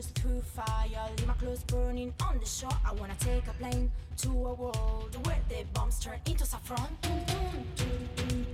Shoes through fire, leave my clothes burning on the shore. I wanna take a plane to a world where the bombs turn into saffron. Dun, dun, dun,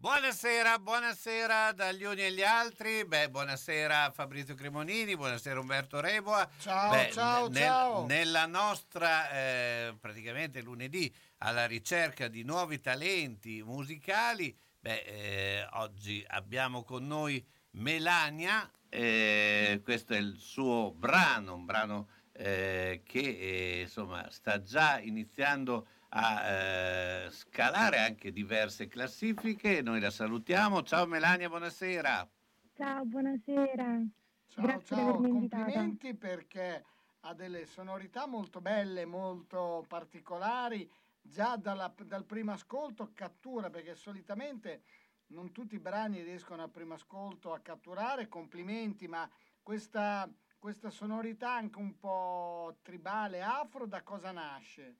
Buonasera, buonasera dagli uni e gli altri. Beh, buonasera Fabrizio Cremonini, buonasera Umberto Reboa. Ciao, Beh, ciao, nel- ciao. Nella nostra, eh, praticamente lunedì, alla ricerca di nuovi talenti musicali, beh, eh, oggi abbiamo con noi Melania, eh, questo è il suo brano, un brano eh, che eh, insomma sta già iniziando a eh, scalare anche diverse classifiche. Noi la salutiamo. Ciao Melania, buonasera. Ciao, buonasera. Ciao, Grazie ciao, invitata. complimenti perché ha delle sonorità molto belle, molto particolari. Già dalla- dal primo ascolto cattura, perché solitamente non tutti i brani riescono al primo ascolto a catturare. Complimenti, ma questa, questa sonorità anche un po' tribale, afro, da cosa nasce?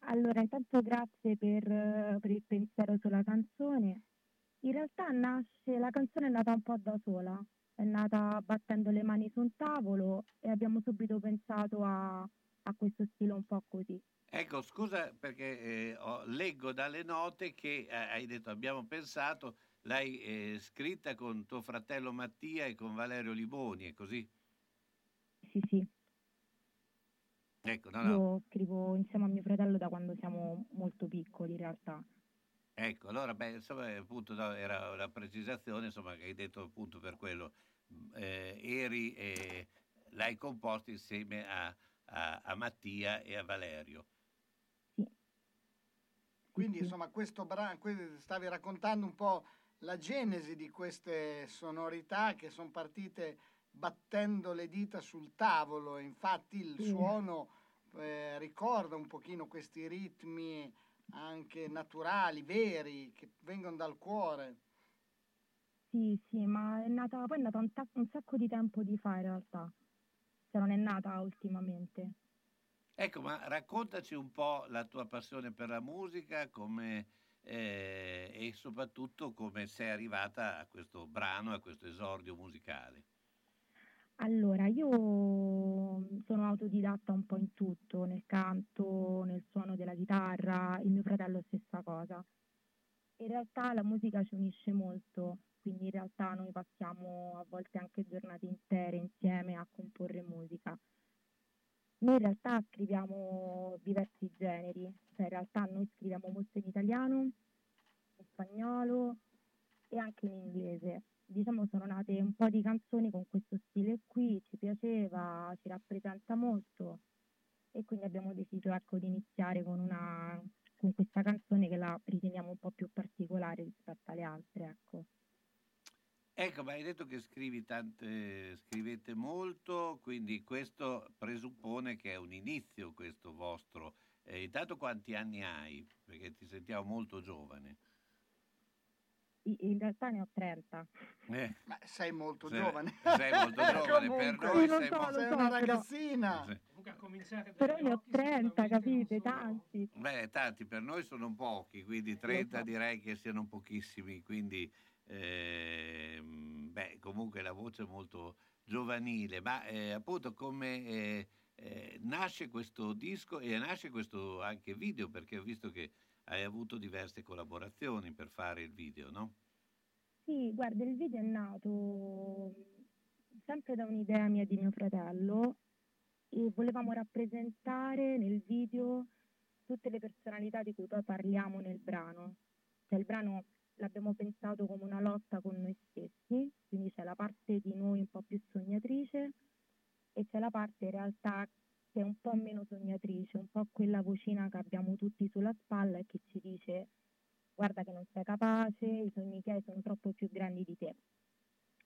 Allora, intanto grazie per, per il pensiero sulla canzone. In realtà nasce, la canzone è nata un po' da sola, è nata battendo le mani su un tavolo e abbiamo subito pensato a, a questo stile un po' così. Ecco, scusa perché eh, ho- leggo dalle note che eh, hai detto abbiamo pensato, l'hai eh, scritta con tuo fratello Mattia e con Valerio Liboni, è così? Sì, sì, Ecco, no, no. io scrivo insieme a mio fratello da quando siamo molto piccoli in realtà. Ecco, allora, beh, insomma, appunto, no, era una precisazione, insomma, che hai detto appunto per quello. Eh, eri e l'hai composto insieme a, a- a Mattia e a Valerio. Quindi, insomma, questo brano, stavi raccontando un po' la genesi di queste sonorità che sono partite battendo le dita sul tavolo, e infatti il suono eh, ricorda un pochino questi ritmi anche naturali, veri, che vengono dal cuore. Sì, sì, ma è nata, poi è nata un, ta- un sacco di tempo di fa in realtà, cioè non è nata ultimamente. Ecco, ma raccontaci un po' la tua passione per la musica come, eh, e soprattutto come sei arrivata a questo brano, a questo esordio musicale. Allora, io sono autodidatta un po' in tutto, nel canto, nel suono della chitarra, il mio fratello stessa cosa. In realtà la musica ci unisce molto, quindi in realtà noi passiamo a volte anche giornate intere insieme a comporre musica. Noi in realtà scriviamo diversi generi, cioè in realtà noi scriviamo molto in italiano, in spagnolo e anche in inglese diciamo sono nate un po' di canzoni con questo stile qui, ci piaceva, ci rappresenta molto e quindi abbiamo deciso ecco, di iniziare con, una, con questa canzone che la riteniamo un po' più particolare rispetto alle altre. Ecco. Ecco, ma hai detto che scrivi tante, scrivete molto, quindi questo presuppone che è un inizio questo vostro. Eh, intanto quanti anni hai? Perché ti sentiamo molto giovane in realtà ne ho 30. Eh. Ma sei molto sei, giovane. Sei molto giovane, per noi sei, so, sei so, una ragazzina. Sì. Però ne ho 30, capite? Tanti. Beh, tanti, per noi sono pochi, quindi 30 direi che siano pochissimi, quindi eh, beh, comunque la voce è molto giovanile, ma eh, appunto come eh, eh, nasce questo disco e nasce questo anche video, perché ho visto che hai avuto diverse collaborazioni per fare il video, no? Sì, guarda, il video è nato sempre da un'idea mia di mio fratello e volevamo rappresentare nel video tutte le personalità di cui poi parliamo nel brano. Cioè il brano l'abbiamo pensato come una lotta con noi stessi, quindi c'è la parte di noi un po' più sognatrice e c'è la parte in realtà è un po' meno sognatrice, un po' quella vocina che abbiamo tutti sulla spalla e che ci dice guarda che non sei capace, i sogni che hai sono troppo più grandi di te.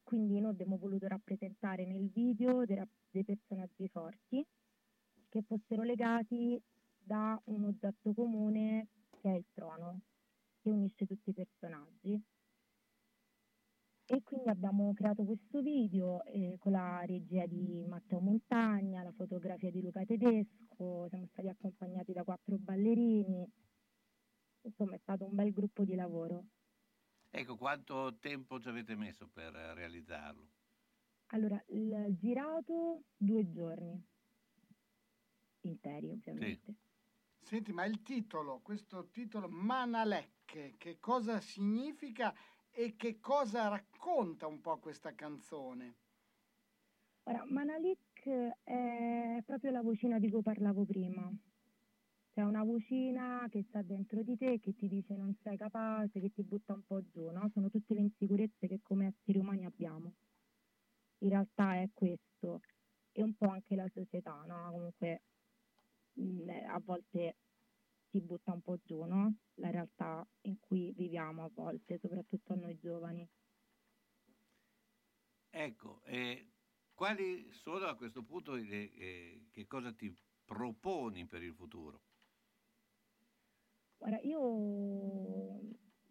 Quindi noi abbiamo voluto rappresentare nel video dei, dei personaggi forti che fossero legati da un oggetto comune che è il trono, che unisce tutti i personaggi. E quindi abbiamo creato questo video eh, con la regia di Matteo Montagna, la fotografia di Luca Tedesco, siamo stati accompagnati da quattro ballerini, insomma è stato un bel gruppo di lavoro. Ecco, quanto tempo ci avete messo per realizzarlo? Allora, il girato due giorni, interi ovviamente. Sì. Senti, ma il titolo, questo titolo Manalecche, che cosa significa e che cosa racconta un po' questa canzone? Ora, Manalik è proprio la vocina di cui parlavo prima. C'è una vocina che sta dentro di te, che ti dice non sei capace, che ti butta un po' giù, no? Sono tutte le insicurezze che come esseri umani abbiamo. In realtà è questo. E un po' anche la società, no? Comunque mh, a volte ti butta un po' giù, no? La realtà in cui viviamo a volte, soprattutto noi giovani. Ecco, eh, quali sono a questo punto le, eh, che cosa ti proponi per il futuro? Guarda, io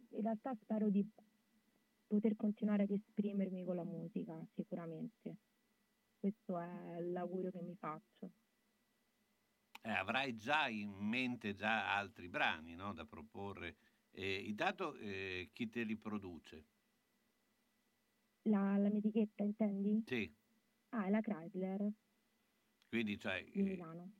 in realtà spero di poter continuare ad esprimermi con la musica, sicuramente. Questo è l'augurio che mi faccio eh, avrai già in mente già altri brani no, da proporre. Eh, intanto eh, chi te li produce? La, la mia etichetta, intendi? Sì. Ah, è la Chrysler. Quindi, cioè, di Milano.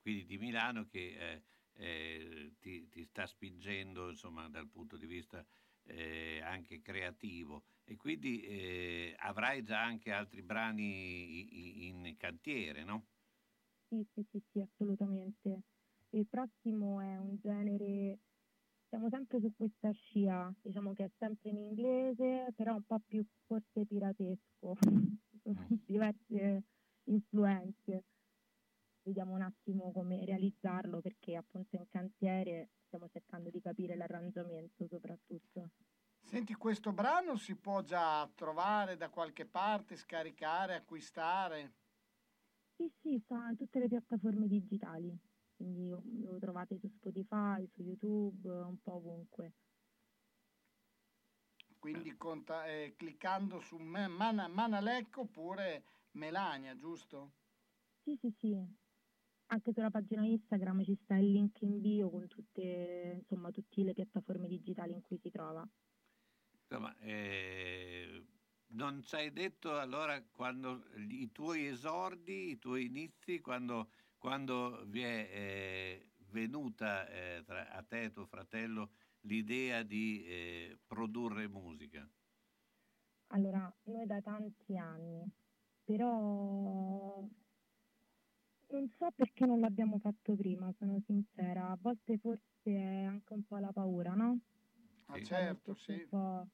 quindi di Milano che eh, eh, ti, ti, sta spingendo insomma, dal punto di vista eh, anche creativo e quindi avrai già anche altri brani in, in cantiere, no? Sì, sì, sì, sì, assolutamente. Il prossimo è un genere, siamo sempre su questa scia, diciamo che è sempre in inglese, però un po' più forse piratesco, diverse influenze. Vediamo un attimo come realizzarlo perché appunto in cantiere stiamo cercando di capire l'arrangiamento soprattutto. Senti, questo brano si può già trovare da qualche parte, scaricare, acquistare? Sì, sì sta in tutte le piattaforme digitali, quindi lo trovate su Spotify, su YouTube, un po' ovunque. Quindi conta, eh, cliccando su Mana, Manalec oppure Melania, giusto? Sì, sì, sì. Anche sulla pagina Instagram ci sta il link in bio con tutte, insomma, tutte le piattaforme digitali in cui si trova. Insomma, eh, non ci hai detto allora quando i tuoi esordi, i tuoi inizi, quando, quando vi è eh, venuta eh, tra, a te e tuo fratello l'idea di eh, produrre musica? Allora, noi da tanti anni, però non so perché non l'abbiamo fatto prima, sono sincera. A volte forse è anche un po' la paura, no? Ah, certo, sì. Un po'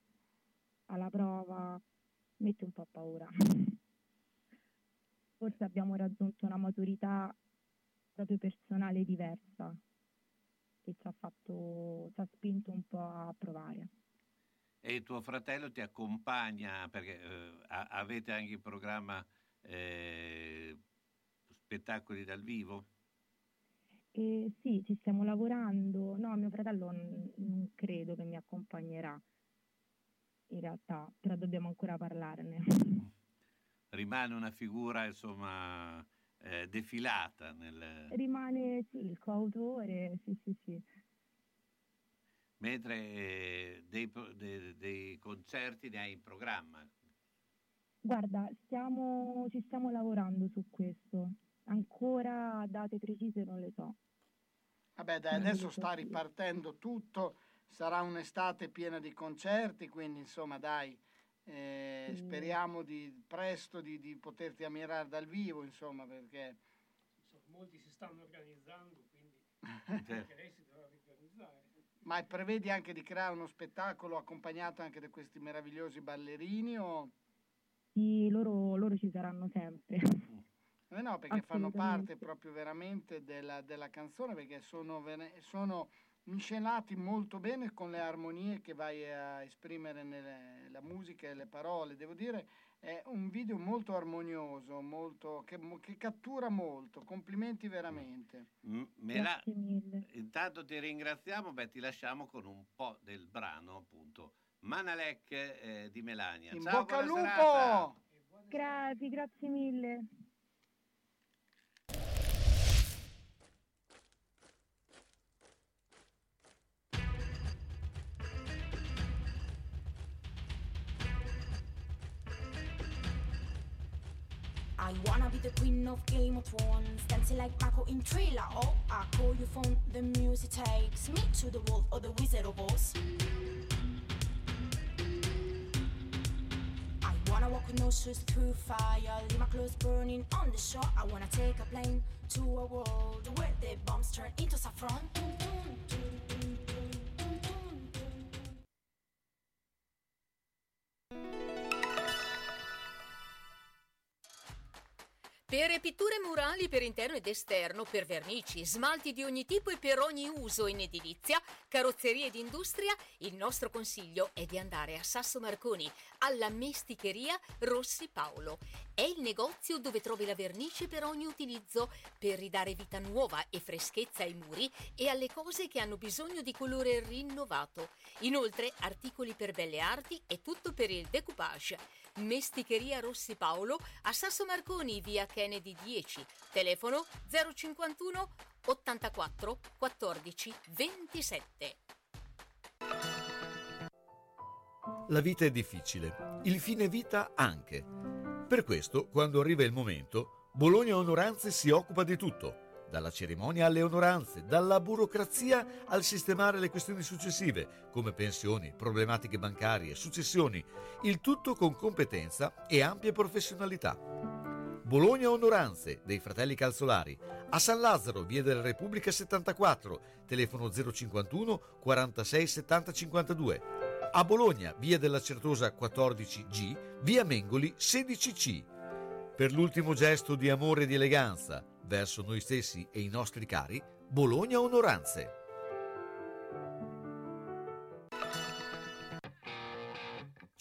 alla prova, mette un po' paura. Forse abbiamo raggiunto una maturità proprio personale diversa che ci ha, fatto, ci ha spinto un po' a provare. E tuo fratello ti accompagna perché eh, avete anche in programma eh, spettacoli dal vivo? Eh, sì, ci stiamo lavorando. No, mio fratello non, non credo che mi accompagnerà in realtà, però dobbiamo ancora parlarne. Rimane una figura, insomma, eh, defilata. Nel... Rimane sì, il coautore, sì, sì, sì. Mentre eh, dei, dei, dei, concerti ne hai in programma? Guarda, stiamo, ci stiamo lavorando su questo. Ancora date precise non le so. Vabbè, dai, adesso sta ripartendo tutto, sarà un'estate piena di concerti, quindi insomma, dai, eh, speriamo di, presto di, di, poterti ammirare dal vivo, insomma, perché... molti si stanno organizzando, quindi anche lei si dovrà organizzare. Ma prevedi anche di creare uno spettacolo accompagnato anche da questi meravigliosi ballerini? O... Sì, loro, loro ci saranno sempre. Eh no, perché fanno parte proprio veramente della, della canzone, perché sono, sono inscenati molto bene con le armonie che vai a esprimere nella musica e le parole. Devo dire, è un video molto armonioso, molto, che, che cattura molto. Complimenti veramente. Mm, la... Intanto ti ringraziamo, beh, ti lasciamo con un po' del brano, appunto. Manalec eh, di Melania. In Ciao, bocca al lupo! Grazie, grazie mille. I wanna be the queen of Game of Thrones, dancing like Mako in Thriller. Oh, I call your phone, the music takes me to the world of the Wizard of Oz. I wanna walk with no shoes through fire, leave my clothes burning on the shore. I wanna take a plane to a world where the bombs turn into saffron. Per pitture murali per interno ed esterno, per vernici, smalti di ogni tipo e per ogni uso in edilizia, carrozzerie ed industria, il nostro consiglio è di andare a Sasso Marconi, alla Mesticheria Rossi Paolo. È il negozio dove trovi la vernice per ogni utilizzo, per ridare vita nuova e freschezza ai muri e alle cose che hanno bisogno di colore rinnovato. Inoltre, articoli per belle arti e tutto per il decoupage. Mesticheria Rossi Paolo a Sasso Marconi, via Kennedy 10, telefono 051 84 14 27. La vita è difficile, il fine vita anche. Per questo, quando arriva il momento, Bologna Onoranze si occupa di tutto dalla cerimonia alle onoranze, dalla burocrazia al sistemare le questioni successive, come pensioni, problematiche bancarie, successioni, il tutto con competenza e ampia professionalità. Bologna Onoranze dei fratelli Calzolari, a San Lazzaro, via della Repubblica 74, telefono 051 46 70 52. A Bologna, via della Certosa 14G, via Mengoli 16C. Per l'ultimo gesto di amore e di eleganza, verso noi stessi e i nostri cari, Bologna Onoranze.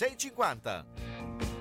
6,50.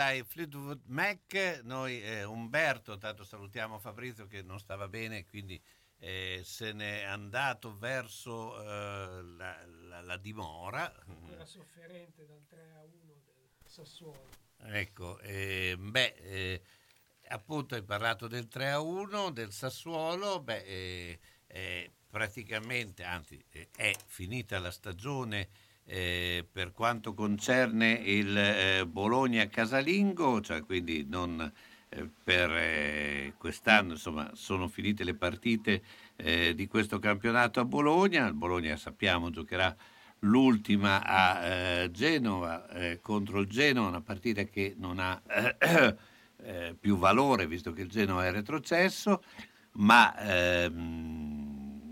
Dai Fleetwood Mac, noi eh, Umberto, tanto salutiamo Fabrizio che non stava bene, quindi eh, se n'è andato verso eh, la, la, la, dimora. Era sofferente dal 3 a 1 del Sassuolo. Ecco, eh, beh, eh, appunto hai parlato del 3 a 1 del Sassuolo, beh, eh, praticamente, anzi è finita la stagione eh, per quanto concerne il eh, Bologna casalingo, cioè quindi non eh, per eh, quest'anno insomma, sono finite le partite eh, di questo campionato a Bologna, il Bologna sappiamo giocherà l'ultima a Genova contro il Genoa, una partita che non ha più valore visto che il Genoa è retrocesso, ma ehm,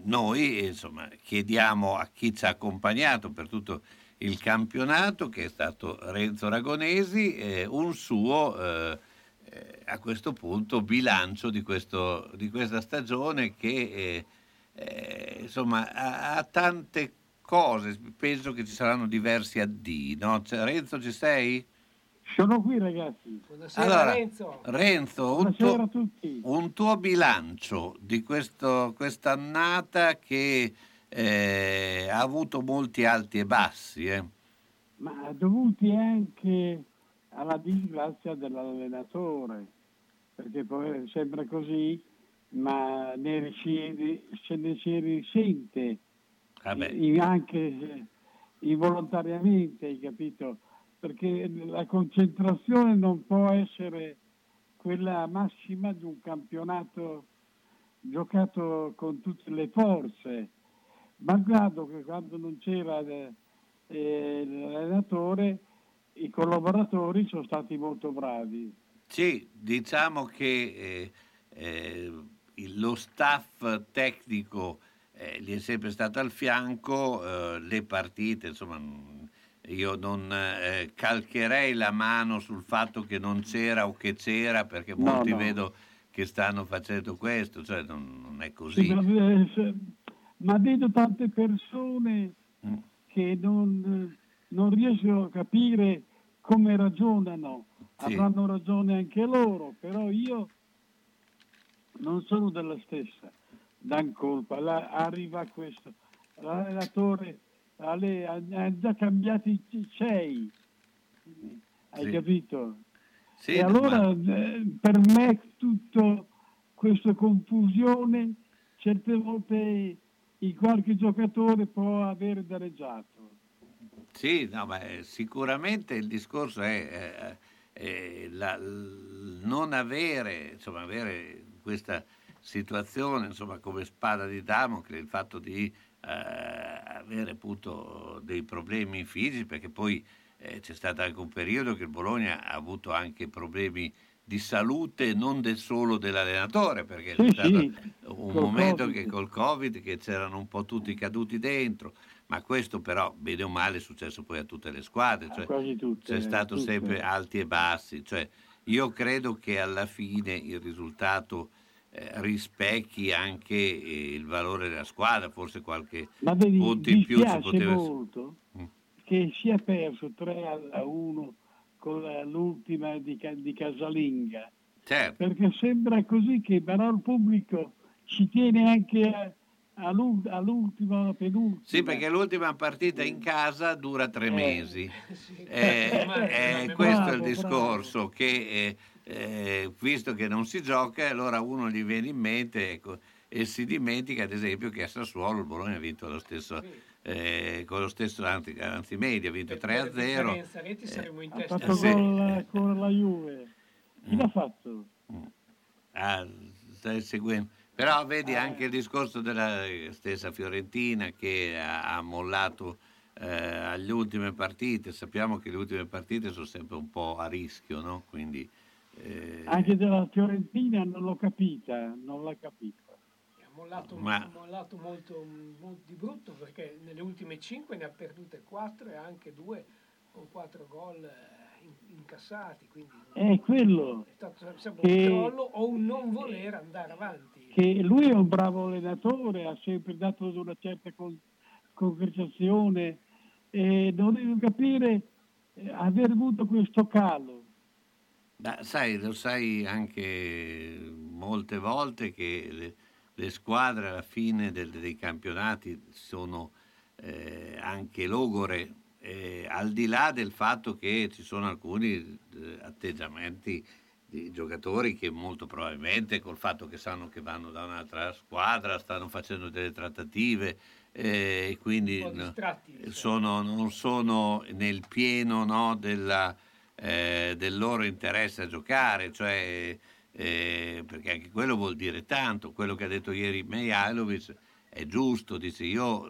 noi insomma, chiediamo a chi ci ha accompagnato per tutto il campionato, che è stato Renzo Ragonesi, eh, un suo eh, eh, a questo punto bilancio di, questo, di questa stagione che eh, eh, insomma ha, ha, tante cose, penso che ci saranno diversi addii. No? Cioè, Renzo ci sei? Sono qui ragazzi. Buonasera allora, Renzo. Renzo, un tuo, un tuo, bilancio di questo, quest'annata che eh, ha avuto molti alti e bassi. Eh. Ma dovuti anche alla disgrazia dell'allenatore, perché poi è sempre così, ma ne si, se ne si risente in- anche involontariamente, hai capito? Perché la concentrazione non può essere quella massima di un campionato giocato con tutte le forze, malgrado che quando non c'era eh, l'allenatore i collaboratori sono stati molto bravi. Sì, diciamo che eh, eh, lo staff tecnico eh, gli è sempre stato al fianco, eh, le partite, insomma, io non eh, calcherei la mano sul fatto che non c'era o che c'era, perché No, molti no. vedo che stanno facendo questo, cioè non, non è Sì, così. ma, eh, ma vedo tante persone Mm. che non, non riescono a capire come ragionano. Sì. Avranno ragione anche loro, però io non sono della stessa. Dan colpa, la- arriva questo. L'allenatore ha, le- ha- già cambiati i sei, hai Sì. capito? Sì, e allora eh, per me tutta questa confusione certe volte in qualche giocatore può aver danneggiato. Sì, no, ma eh, sicuramente il discorso è eh, eh, la- l- non avere, insomma, avere questa situazione insomma, come spada di Damocle, il fatto di eh, avere appunto dei problemi fisici, perché poi eh, c'è stato anche un periodo che il Bologna ha avuto anche problemi di salute non del solo dell'allenatore, perché Sì, c'è stato sì, un momento Covid. che col Covid che c'erano un po' tutti caduti dentro, ma questo però, bene o male, è successo poi a tutte le squadre, cioè, quasi tutte, c'è stato tutte. sempre alti e bassi, cioè, io credo che alla fine il risultato eh, rispecchi anche eh, il valore della squadra, forse qualche Ma vedi, punto in più si dispiace poteva... molto Mm. che sia perso 3 a 1 con la- l'ultima di, di Casalinga, Certo, perché sembra così che però il pubblico ci tiene anche a- all'ul- all'ultima, penultima. sì, perché l'ultima partita in casa dura tre Eh. mesi. Sì. Eh, eh, ma- questo è il discorso che eh, eh, visto che non si gioca allora uno gli viene in mente ecco, e si dimentica ad esempio che a Sassuolo il Bologna ha vinto lo stesso eh, con lo stesso anzi, anzi media ha vinto Per 3 a la 0 differenza reti saremmo in Ha fatto sì. con, la, con la Juve. Chi Mm. l'ha fatto? Ah, stai seguendo. Però vedi anche il discorso della stessa Fiorentina che ha, ha mollato eh, alle ultime partite. Sappiamo che le ultime partite sono sempre un po' a rischio, no? Quindi, eh, Anche della Fiorentina non l'ho capita, non l'ha capita. Ha mollato, Ma- ha mollato molto, molto di brutto perché nelle ultime 5 ne ha perdute 4 e anche 2 con 4 gol eh, in- incassati. Quindi È quello. è stato sempre Che- un crollo o un non voler andare avanti. che lui è un bravo allenatore, ha sempre dato una certa con- concretizzazione e non devo capire eh, aver avuto questo calo. Ma sai, lo sai anche molte volte che le, le squadre alla fine del- dei campionati sono eh, anche logore, eh, al di là del fatto che ci sono alcuni eh, atteggiamenti di giocatori che molto probabilmente col fatto che sanno che vanno da un'altra squadra stanno facendo delle trattative eh, e quindi no, diciamo. sono, non sono nel pieno no, della, eh, del loro interesse a giocare, cioè, eh, perché anche quello vuol dire tanto. Quello che ha detto ieri Mejalovic è giusto, dice io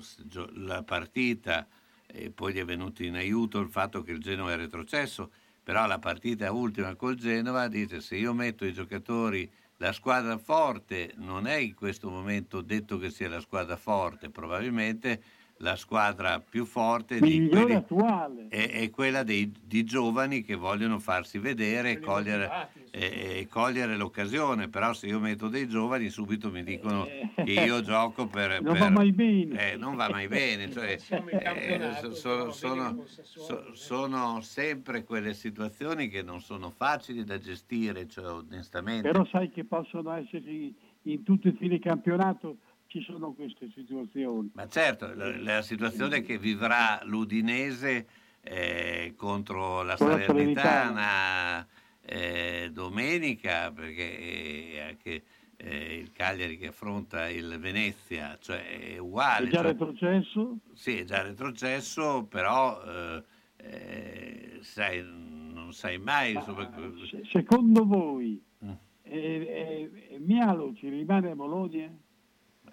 la partita e poi gli è venuto in aiuto il fatto che il Genova è retrocesso, però la partita ultima col Genova dice se io metto i giocatori, la squadra forte non è in questo momento detto che sia la squadra forte, probabilmente la squadra più forte di quelli- attuale. è, è quella dei, di giovani che vogliono farsi vedere e cogliere, motivati, insomma. e- e cogliere l'occasione, però se io metto dei giovani subito mi dicono Eh, che io gioco per... non per- va mai bene. eh, non va mai bene, cioè, eh, so- sono, so- è- sono sempre quelle situazioni che non sono facili da gestire, cioè, onestamente. Però sai che possono esserci in tutto il fine campionato ci sono queste situazioni. Ma certo, la, la situazione che vivrà l'Udinese eh, contro la Con Salernitana eh, domenica, perché eh, anche eh, il Cagliari che affronta il Venezia, cioè è uguale. È già cioè, retrocesso? Sì, è già retrocesso, però eh, eh, sai, non sai mai. Insomma, Se- Secondo voi Mm. eh, Mialo ci rimane a Bologna?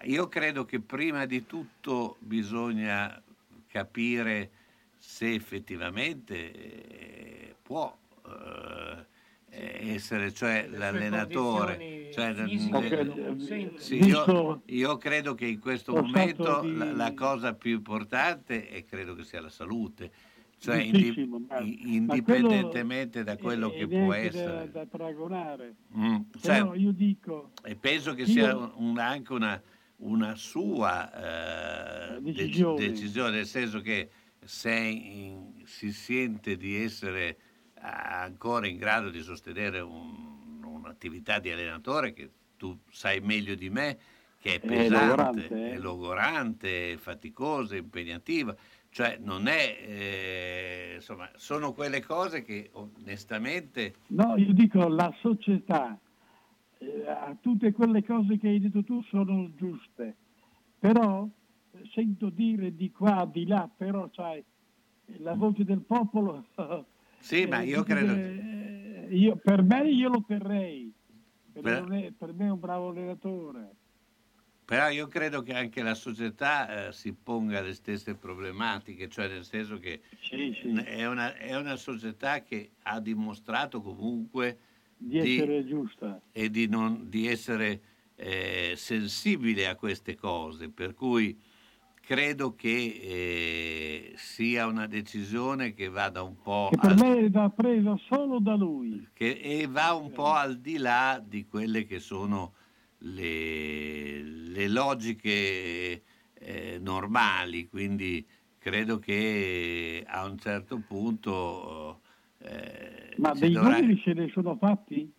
Io credo che prima di tutto bisogna capire se effettivamente eh, può eh, essere, cioè Le l'allenatore. Cioè, le- sì, io, io credo che in questo momento di- la, la cosa più importante è credo che sia la salute, cioè indi- Giustissimo, ma- i- ma indipendentemente da quello è- che può essere. Da, da paragonare. Mm, cioè, Però io dico, e penso che Io- sia un- anche una, una sua eh, dec- Decisione. decisione, nel senso che se in- si sente di essere ancora in grado di sostenere un- un'attività di allenatore che tu sai meglio di me che è È pesante, logorante, eh. è logorante, è faticosa, impegnativa. Cioè non è, eh, insomma, sono quelle cose che onestamente no, io dico la società, eh, tutte quelle cose che hai detto tu sono giuste, però eh, sento dire di qua, di là, però sai, la voce del popolo... Sì, ma eh, io dice credo eh, io- per me io lo terrei, Per- è- per me è un bravo allenatore. Però io credo che anche la società eh, si ponga le stesse problematiche, cioè nel senso che Sì, sì. è, una, è una società che ha dimostrato comunque Di essere giusta. e di, non, di essere eh, sensibile a queste cose, per cui credo che eh, sia una decisione che vada un po' Che per al- me va presa solo da lui. che, e va un po' al di là di quelle che sono le, le logiche eh, normali, quindi credo che a un certo punto... eh, Ma dei dovrà- numeri se ne sono fatti?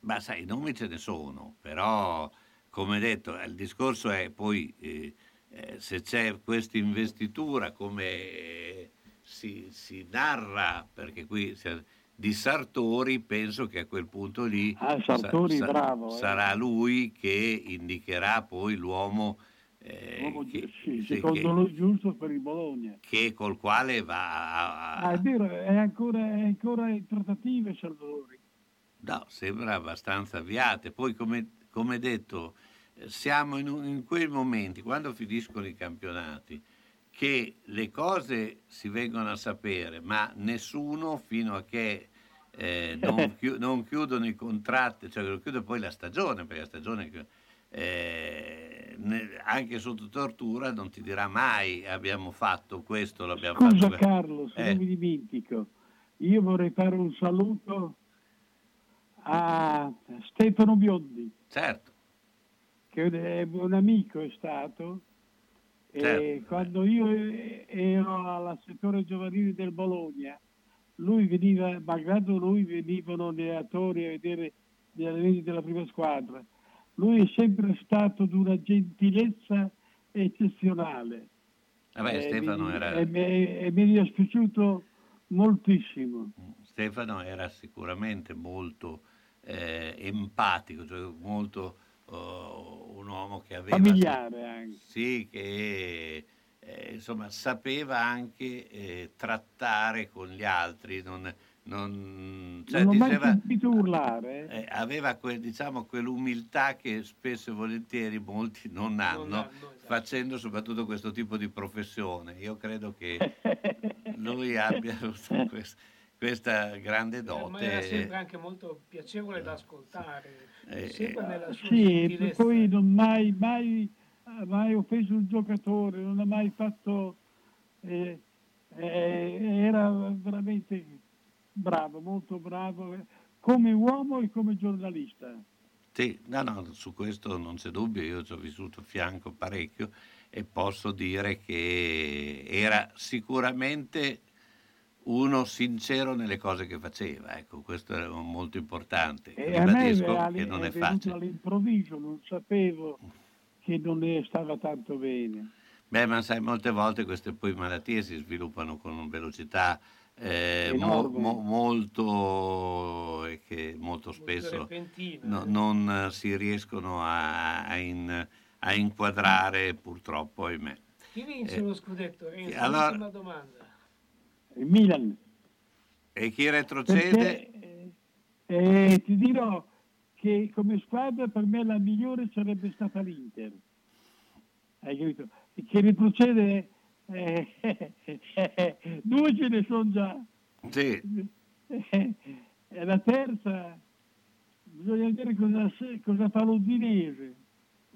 ma sai, i nomi ce ne sono, però come detto, il discorso è poi eh, eh, se c'è questa investitura come eh, si, si narra, perché qui si- di Sartori, penso che a quel punto lì Ah, Sartori, bravo, eh. sarà lui che indicherà poi l'uomo eh, che, sì, secondo che- lui giusto per il Bologna. che col quale va a, Ah, è vero, è ancora, è ancora in trattative Salvadori. No, sembra abbastanza avviate. Poi, come, come detto, eh, siamo in, in quei momenti, quando finiscono i campionati, che le cose si vengono a sapere, ma nessuno fino a che eh, non, chiu- non chiudono i contratti, cioè non chiude poi la stagione, perché la stagione eh, anche sotto tortura non ti dirà mai abbiamo fatto questo, l'abbiamo Scusa fatto. que-". Carlo, se Eh. non mi dimentico, io vorrei fare un saluto a Stefano Biondi, Certo, che è un amico è stato, Certo, quando io ero al settore giovanile del Bologna, lui veniva, malgrado lui venivano gli allenatori a vedere gli allenamenti della prima squadra, lui è sempre stato di una gentilezza eccezionale. vabbè, E Stefano mi- era... E, mi- e mi è dispiaciuto moltissimo. Stefano era sicuramente molto eh, empatico, cioè molto oh, un uomo che aveva... Familiare anche. Sì, che eh, insomma sapeva anche eh, trattare con gli altri, non, non, cioè, non l'ho mai diceva- sentito urlare. eh. eh, aveva que- diciamo, quell'umiltà che spesso e volentieri molti non hanno, hanno, esatto. facendo soprattutto questo tipo di professione. Io credo che lui abbia avuto quest- questa grande Eh, ma era sempre dote. anche molto piacevole da ascoltare, Eh, sempre nella sua Sì, poi non mai, mai, mai offeso un giocatore, non ha mai fatto... eh, eh, era veramente bravo, molto bravo, come uomo e come giornalista. Sì, no, no, su questo non c'è dubbio, io ci ho vissuto a fianco parecchio e posso dire che era sicuramente uno sincero nelle cose che faceva, ecco, questo era molto importante. E a me Ribadisco è, che non è è facile. all'improvviso, non sapevo che non ne stava tanto bene. Beh, ma sai, molte volte queste poi malattie si sviluppano con velocità eh, mo- mo- molto e che molto spesso no, non si riescono a, a, in, a, inquadrare purtroppo, ahimè. Chi vince eh, lo scudetto? Renzo, allora, ultima domanda. Il Milan. E chi retrocede? Perché, eh, ti dirò che come squadra per me la migliore sarebbe stata l'Inter. Hai capito? Che retrocede eh, due ce ne sono già. Sì. e la terza bisogna vedere cosa, cosa fa l'Udinese.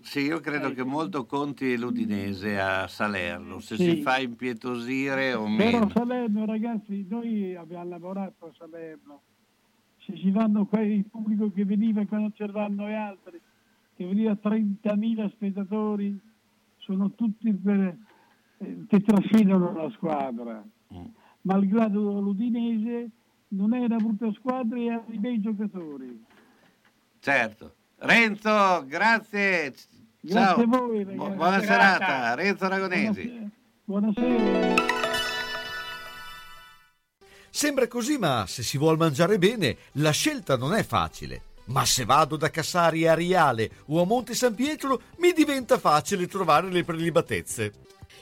Sì, io credo che molto conti l'Udinese a Salerno, se sì. si fa impietosire o meno. Però Salerno, ragazzi, noi abbiamo lavorato a Salerno. Se ci vanno quei il pubblico che veniva quando c'erano e altri, che veniva 30.000 spettatori, sono tutti per, eh, che trascinano la squadra. Mm. Malgrado l'Udinese non è una brutta squadra e ha dei bei giocatori. Certo. Renzo, grazie. Grazie Ciao. a voi. Ragazzi. Buona Grazie. serata, Renzo Aragonesi. Buonasera. Buonasera. Sembra così, ma se si vuol mangiare bene, la scelta non è facile. Ma se vado da Cassari a Riale o a Monte San Pietro, mi diventa facile trovare le prelibatezze.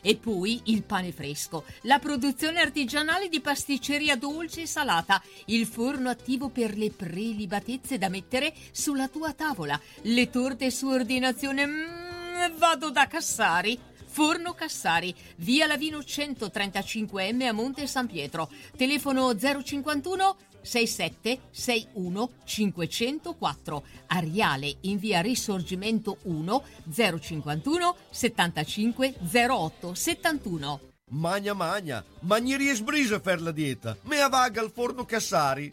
E poi il pane fresco, la produzione artigianale di pasticceria dolce e salata, il forno attivo per le prelibatezze da mettere sulla tua tavola, le torte su ordinazione. Mm, vado da Cassari. Forno Cassari, via Lavino 135M a Monte San Pietro. Telefono 051 67 61 504 Ariale in via Risorgimento 1 051 75 08 71 Magna magna, magni sbrisa per la dieta, me avaga al forno Cassari.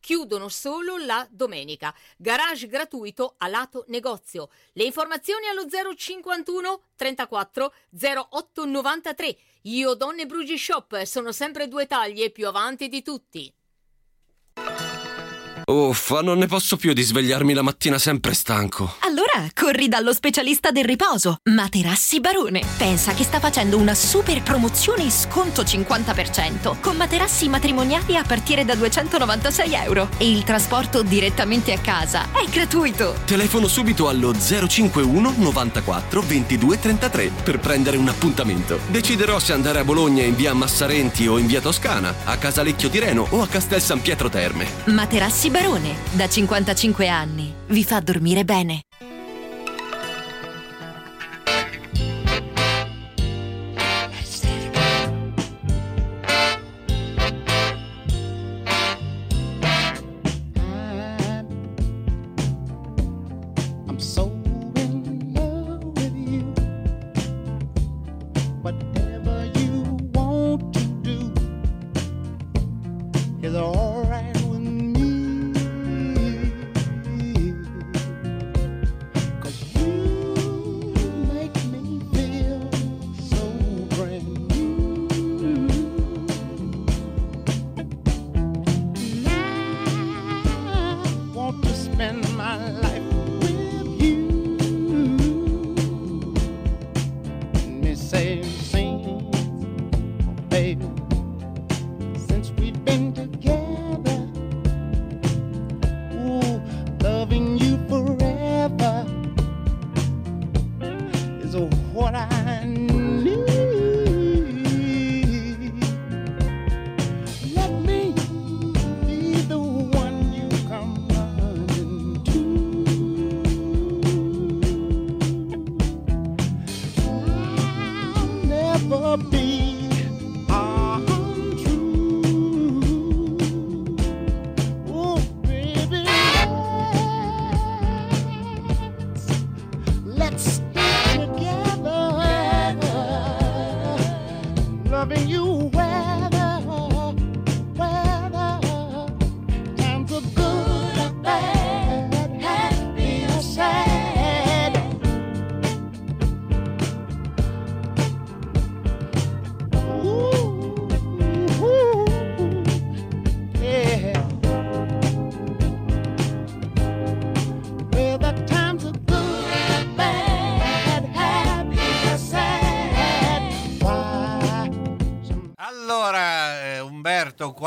chiudono solo la domenica. Garage gratuito a lato negozio. Le informazioni allo 051 34 08 93. Io Donne Brugi Shop sono sempre due taglie più avanti di tutti. Uffa, non ne posso più di svegliarmi la mattina sempre stanco. Allora corri dallo specialista del riposo, Materassi Barone. Pensa che sta facendo una super promozione e sconto 50% con materassi matrimoniali a partire da 296 euro. E il trasporto direttamente a casa è gratuito. Telefono subito allo 051 94 22 33 per prendere un appuntamento. Deciderò se andare a Bologna in via Massarenti o in via Toscana, a Casalecchio Tireno o a Castel San Pietro Terme. Materassi Barone Barone, da 55 anni, vi fa dormire bene.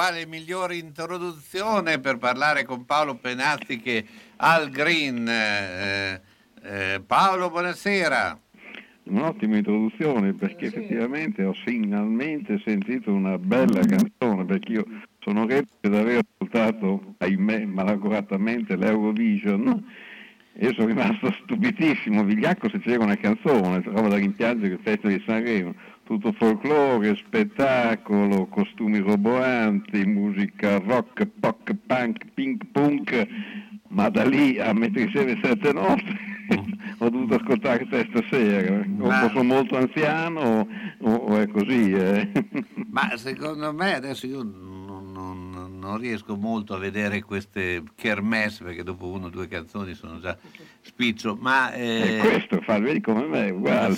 Quale migliore introduzione per parlare con Paolo Penazzi che Al Green? Eh, eh, Paolo, buonasera. Un'ottima introduzione perché effettivamente ho finalmente sentito una bella canzone perché io sono reduce di aver ascoltato, ahimè, malauguratamente l'Eurovision e sono rimasto stupidissimo. Vigliacco se c'era una canzone, roba da rimpiangere il Festival di Sanremo, tutto folklore, spettacolo, costumi roboanti, musica rock, pop, punk, pink, punk, ma da lì a mettere insieme sette note ho dovuto ascoltare te stasera. O Ma- sono molto anziano o, o è così. eh. Ma secondo me adesso io non, non- non riesco molto a vedere queste kermesse perché dopo una o due canzoni sono già spiccio, ma E eh, questo, fa, vedi come me, è uguale.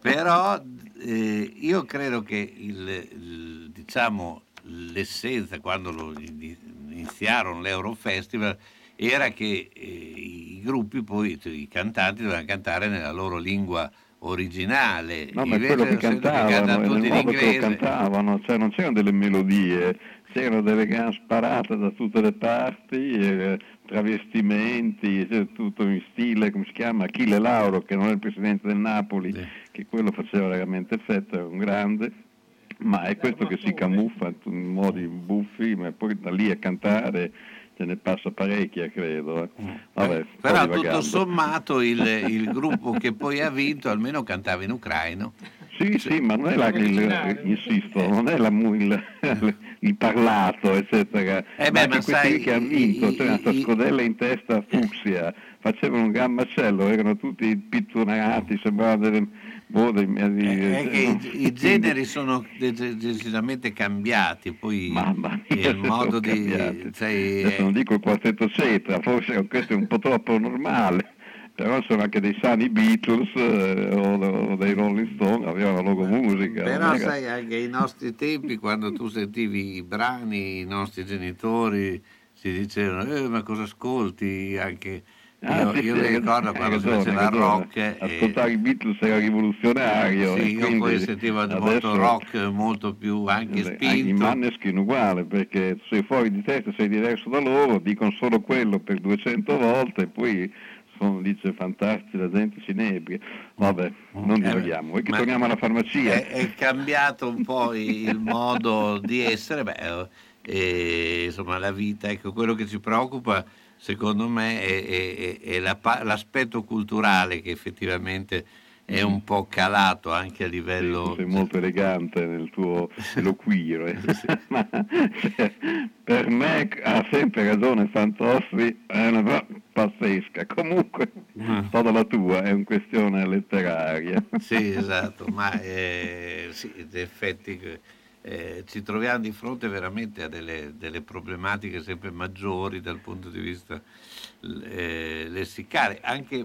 Però eh, io credo che il, il- diciamo, l'essenza quando lo ini- iniziarono l'Eurofestival era che eh, i gruppi poi, i cantanti dovevano cantare nella loro lingua originale. No, ma quello che cantavano, tutti in inglese. cantavano, cioè non c'erano delle melodie, c'erano delle gran sparate da tutte le parti, eh, travestimenti, cioè, tutto in stile, come si chiama, Achille Lauro, che non è il presidente del Napoli, che quello faceva veramente effetto, era un grande, ma è questo che si camuffa in modi buffi, ma poi da lì a cantare ce ne passa parecchia, credo. eh. Vabbè, sto Però tutto sommato il, il gruppo che poi ha vinto almeno cantava in ucraino. Sì, sì, ma non è la, il, insisto, non è la, il, il parlato, eccetera. Eh beh, ma anche ma sai, che hanno vinto, c'era una scodella in testa fucsia, facevano un gran macello, erano tutti pitturati, sembravano delle... Boh, dei, dei- È che i, i generi sono de- de- decisamente cambiati, poi Mamma mia, il modo di... eh, non dico il quartetto cetra, forse questo è un po' troppo normale, però sono anche dei sani Beatles eh, o, o dei Rolling Stone, avevano la loro musica. Però è che- sai, anche ai nostri tempi, quando tu sentivi i brani, i nostri genitori si dicevano, eh, ma cosa ascolti? Anche Ah, io, sì, io sì, mi ricordo quando si faceva il rock. e- Ascoltare i Beatles era rivoluzionario. Sì, io poi sentivo molto rock molto più anche Eh, Anche i spinto. Maneskin uguale, perché sei fuori di testa, sei diverso da loro, dicono solo quello per 200 volte e poi sono, dice fantastici, la gente si inebria. Vabbè, non Eh, divaghiamo. Vuoi che torniamo alla farmacia? È, è cambiato un po' il modo di essere, beh, e, insomma la vita, ecco, quello che ci preoccupa secondo me è, è- è la l'aspetto culturale che effettivamente è un po' calato anche a livello... sei molto elegante nel tuo eloquire. Ma, cioè, per me ha sempre ragione Fantozzi, è una cosa pazzesca. Comunque, sto dalla tua, è una questione letteraria. Sì, esatto, ma eh, sì, in effetti eh, ci troviamo di fronte veramente a delle, delle problematiche sempre maggiori dal punto di vista eh, lessicale. Anche,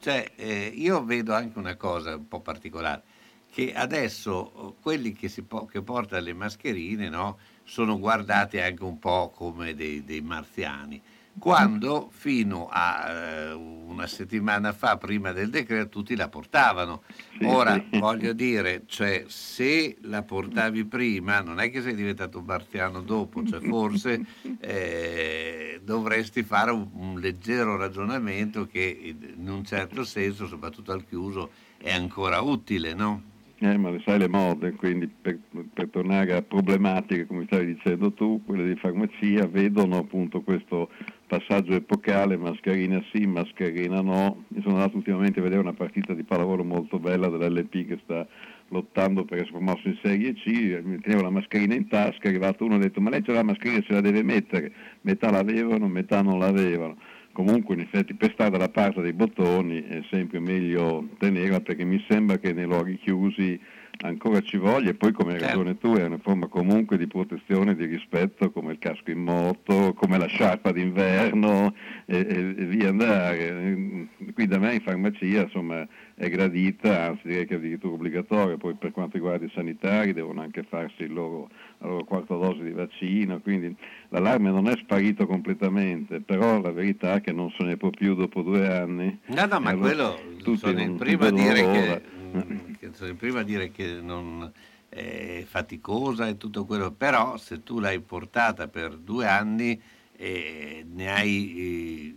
cioè, eh, io vedo anche una cosa un po' particolare, che adesso oh, quelli che, po- che portano le mascherine no, sono guardati anche un po' come dei, dei marziani. Quando fino a eh, una settimana fa, prima del decreto, tutti la portavano. Ora voglio dire, cioè, se la portavi prima, non è che sei diventato marziano dopo, cioè forse eh, dovresti fare un, un leggero ragionamento che in un certo senso, soprattutto al chiuso, è ancora utile, no? Eh, ma le sai le mode, quindi per, per tornare a problematiche, come stavi dicendo tu, quelle di farmacia vedono appunto questo passaggio epocale, mascherina sì, mascherina no. Io sono andato ultimamente a vedere una partita di pallavolo molto bella dell'LP che sta lottando per essere promosso in Serie C, mi tenevo la mascherina in tasca, è arrivato uno e ha detto ma lei c'è la mascherina, se la deve mettere, metà l'avevano, metà non l'avevano. Comunque in effetti per stare dalla parte dei bottoni è sempre meglio tenerla perché mi sembra che nei luoghi chiusi ancora ci voglia e poi come hai Certo. ragione tu è una forma comunque di protezione, di rispetto come il casco in moto, come la sciarpa d'inverno e, e- e via andare. Qui da me in farmacia insomma è gradita, anzi direi che è addirittura obbligatoria, poi per quanto riguarda i sanitari devono anche farsi il loro, la loro quarta dose di vaccino, quindi l'allarme non è sparito completamente, però la verità è che non se ne può più dopo due anni. No, no, ma allora quello tutti sono il primo a dire che, mm, che sono il primo a dire che non è faticosa e tutto quello, però se tu l'hai portata per due anni eh, ne hai eh,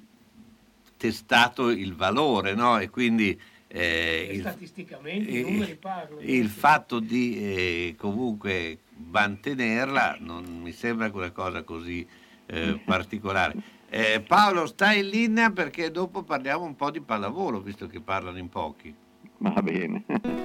testato il valore, no? E quindi eh, E il, statisticamente i eh, numeri parlano. il fatto di eh, comunque mantenerla non mi sembra una cosa così eh, particolare. Eh, Paolo, stai in linea perché dopo parliamo un po' di pallavolo, visto che parlano in pochi. Va bene.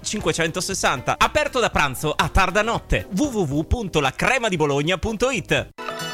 560. Aperto da pranzo a tarda notte. www.lacremadibologna.it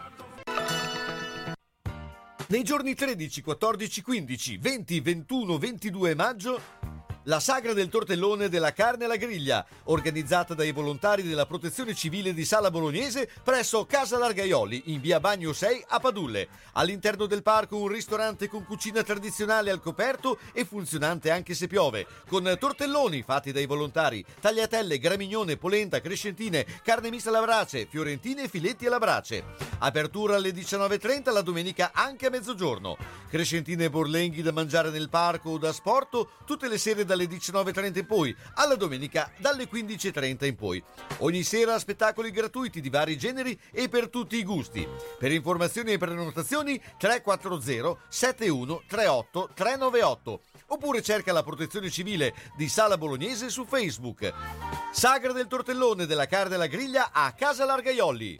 Nei giorni 13, 14, 15, 20, 21, 22 maggio, la sagra del tortellone della carne alla griglia, organizzata dai volontari della Protezione Civile di Sala Bolognese presso Casa Largaioli in via Bagno 6 a Padulle. All'interno del parco un ristorante con cucina tradizionale al coperto e funzionante anche se piove, con tortelloni fatti dai volontari, tagliatelle, gramignone, polenta, crescentine, carne mista alla brace, fiorentine e filetti alla brace. Apertura alle 19.30 la domenica anche a mezzogiorno. Crescentine e borlenghi da mangiare nel parco o da sporto tutte le sere dalle 19.30 in poi, alla domenica dalle 15.30 in poi. Ogni sera spettacoli gratuiti di vari generi e per tutti i gusti. Per informazioni e prenotazioni 340 71 38 398 oppure cerca la protezione civile di Sala Bolognese su Facebook. Sagra del tortellone della carne alla griglia a Casa Largaioli.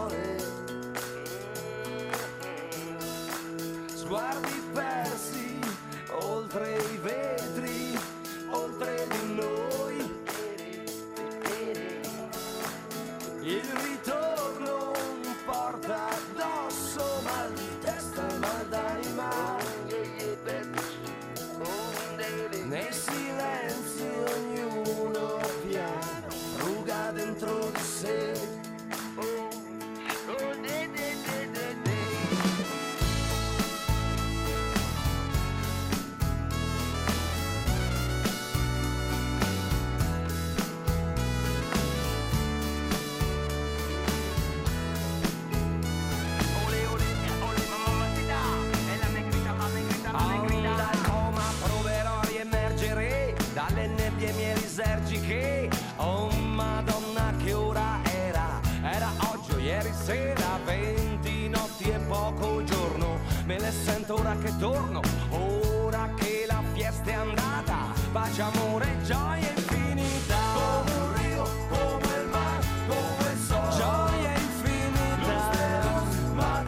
ora che torno, ora che la fiesta è andata. Pace, amore, gioia infinita. Come un rio, come il mare, come il sole. Gioia infinita. Come un rio, come il mare,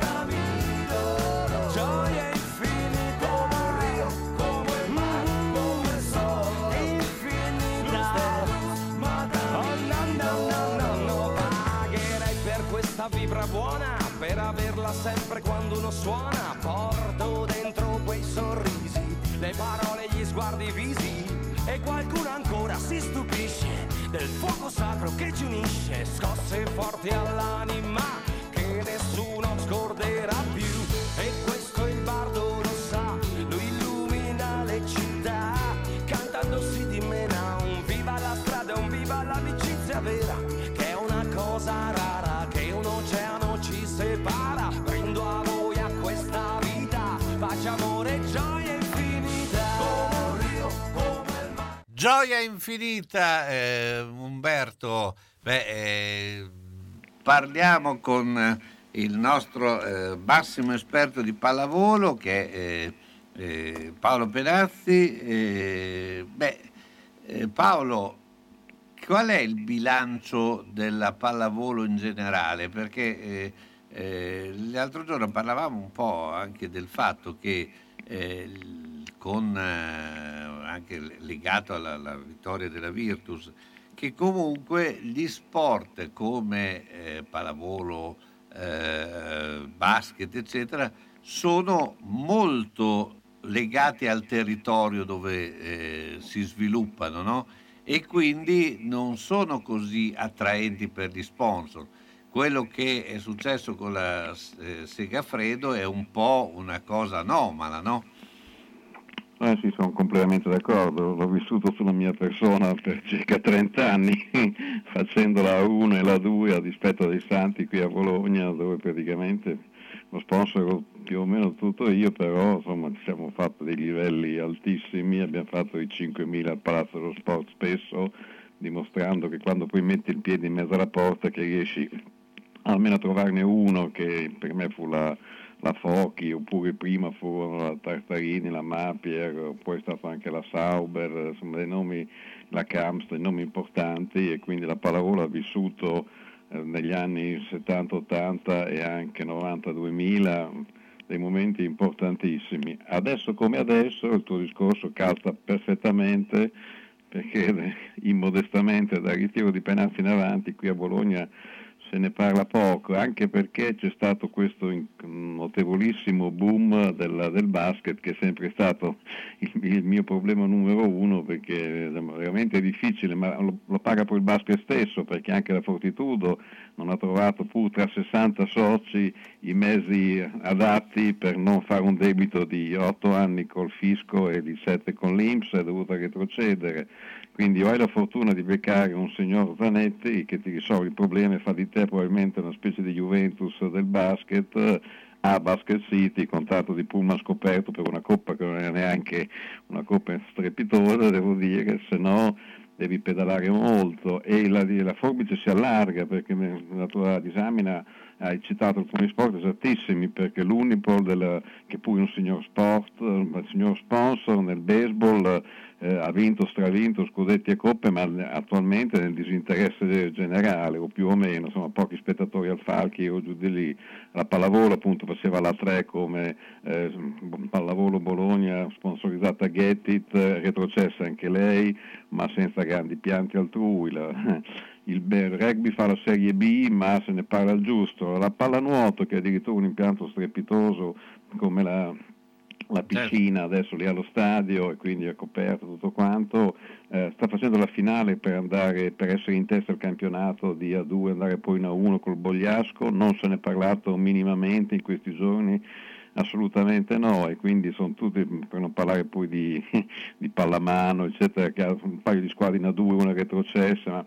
come il sole questa vibra buona, per averla sempre quando uno suona. Dentro quei sorrisi, le parole, gli sguardi, visi. E qualcuno ancora si stupisce del fuoco sacro che ci unisce, scosse forti all'anima che nessuno scorderà più. E questo il bardo lo sa, lui illumina le città, cantando si dimena un viva la strada, un viva l'amicizia vera, che è una cosa rara, Gioia infinita, eh, Umberto. Beh, eh, parliamo con il nostro eh, massimo esperto di pallavolo che è eh, eh, Paolo Penazzi. Eh, beh, eh, Paolo, qual è il bilancio della pallavolo in generale? Perché l'altro giorno parlavamo un po' anche del fatto che con, eh, anche legato alla, alla vittoria della Virtus, che comunque gli sport come eh, pallavolo, eh, basket, eccetera, sono molto legati al territorio dove eh, si sviluppano, no? E quindi non sono così attraenti per gli sponsor. Quello che è successo con la eh, Segafredo è un po' una cosa anomala, no? Eh sì, sono completamente d'accordo, l'ho vissuto sulla mia persona per circa 30 anni, facendo la 1 e la 2 a dispetto dei Santi qui a Bologna, dove praticamente lo sponsor più o meno tutto io, però insomma ci siamo fatti dei livelli altissimi, abbiamo fatto i 5.000 al Palazzo dello Sport spesso, dimostrando che quando poi metti il piede in mezzo alla porta che riesci almeno a trovarne uno che per me fu la, la Fochi, oppure prima furono la Tartarini, la Mapier, poi è stato anche la Sauber, insomma dei nomi, la Camps, dei nomi importanti e quindi la pallavolo ha vissuto eh, negli anni 70-80 e anche 90-2000 dei momenti importantissimi. Adesso come adesso il tuo discorso calza perfettamente perché immodestamente dal ritiro di Penazzi in avanti qui a Bologna se ne parla poco, anche perché c'è stato questo notevolissimo boom del, del basket che è sempre stato il, il mio problema numero uno perché è veramente difficile, ma lo, lo paga poi il basket stesso perché anche la Fortitudo non ha trovato pur tra 60 soci i mezzi adatti per non fare un debito di 8 anni col fisco e di 7 con l'Inps, è dovuta retrocedere. Quindi o hai la fortuna di beccare un signor Zanetti che ti risolve il problema e fa di te probabilmente una specie di Juventus del basket, eh, a Basket City, contratto di Puma scoperto per una coppa che non è neanche una coppa strepitosa, devo dire, se no devi pedalare molto. E la, la forbice si allarga perché la tua disamina hai citato alcuni sport esattissimi perché l'Unipol, del, che pure è un signor sport, un signor sponsor nel baseball, eh, ha vinto, stravinto scudetti e coppe, ma attualmente nel disinteresse generale o più o meno, insomma pochi spettatori al Falchi o giù di lì. La pallavolo appunto faceva la 3 come eh, pallavolo Bologna sponsorizzata Gettit, eh, retrocessa anche lei, ma senza grandi pianti altrui. La, il be- rugby fa la Serie B, ma se ne parla al giusto. La pallanuoto, che è addirittura un impianto strepitoso come la, la piscina, adesso lì allo stadio e quindi è coperto tutto quanto, eh, sta facendo la finale per, andare, per essere in testa al campionato di A2, andare poi in A1 col Bogliasco, non se ne è parlato minimamente in questi giorni. Assolutamente no, e quindi sono tutti, per non parlare poi di, di pallamano, eccetera, che ha un paio di squadre in A2, una retrocessa, ma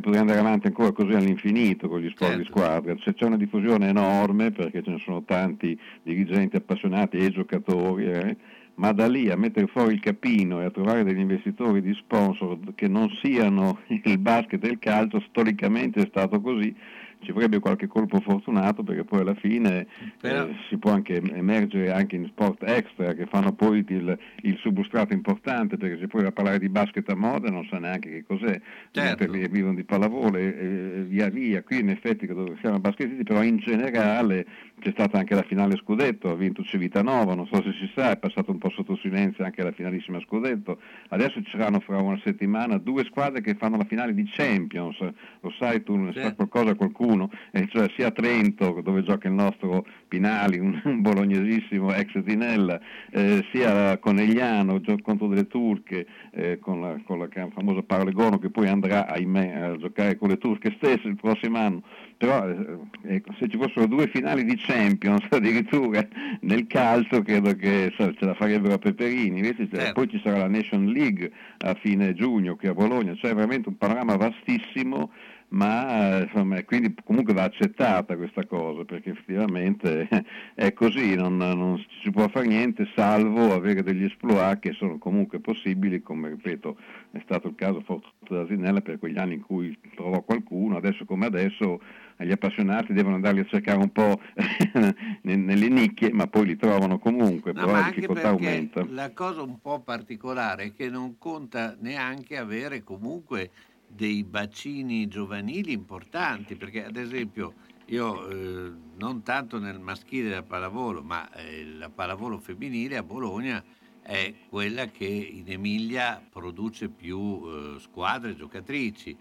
e potrei andare avanti ancora così all'infinito con gli sport di squadra. C'è, c'è una diffusione enorme perché ce ne sono tanti dirigenti appassionati e giocatori, eh, ma da lì a mettere fuori il capino e a trovare degli investitori di sponsor che non siano il basket e il calcio, storicamente è stato così. Ci vorrebbe qualche colpo fortunato perché poi alla fine Però- eh, si può anche emergere anche in sport extra che fanno poi il, il substrato importante perché se poi va a parlare di basket a moda non sa neanche che cos'è, Certo. perché vivono di pallavolo e, e via via. Qui in effetti siamo basketisti, però in generale c'è stata anche la finale Scudetto, ha vinto Civitanova, non so se si sa, è passato un po' sotto silenzio anche la finalissima Scudetto. Adesso ci saranno fra una settimana due squadre che fanno la finale di Champions, lo sai tu, ne sa Sì. qualcosa qualcuno, e cioè sia Trento dove gioca il nostro Pinali, un, un bolognesissimo ex Tinella, eh, sia Conegliano gio- contro delle turche eh, con, la, con la famosa Parlegono che poi andrà ahimè a giocare con le turche stesse il prossimo anno. Però eh, ecco, se ci fossero due finali di Champions addirittura nel calcio credo che sa, ce la farebbero a Peperini, invece c'è- poi ci sarà la Nation League a fine giugno qui a Bologna, c'è veramente un panorama vastissimo ma eh, insomma, quindi comunque va accettata questa cosa perché effettivamente è così, non, non si può fare niente salvo avere degli esploit che sono comunque possibili, come ripeto è stato il caso forse da Zinella per quegli anni in cui trovò qualcuno, adesso come adesso gli appassionati devono andarli a cercare un po' ne- nelle nicchie, ma poi li trovano comunque, No, però la difficoltà aumenta. la cosa un po' particolare è che non conta neanche avere comunque dei bacini giovanili importanti, perché ad esempio io eh, non tanto nel maschile della pallavolo, ma eh, la pallavolo femminile a Bologna è quella che in Emilia produce più eh, squadre giocatrici,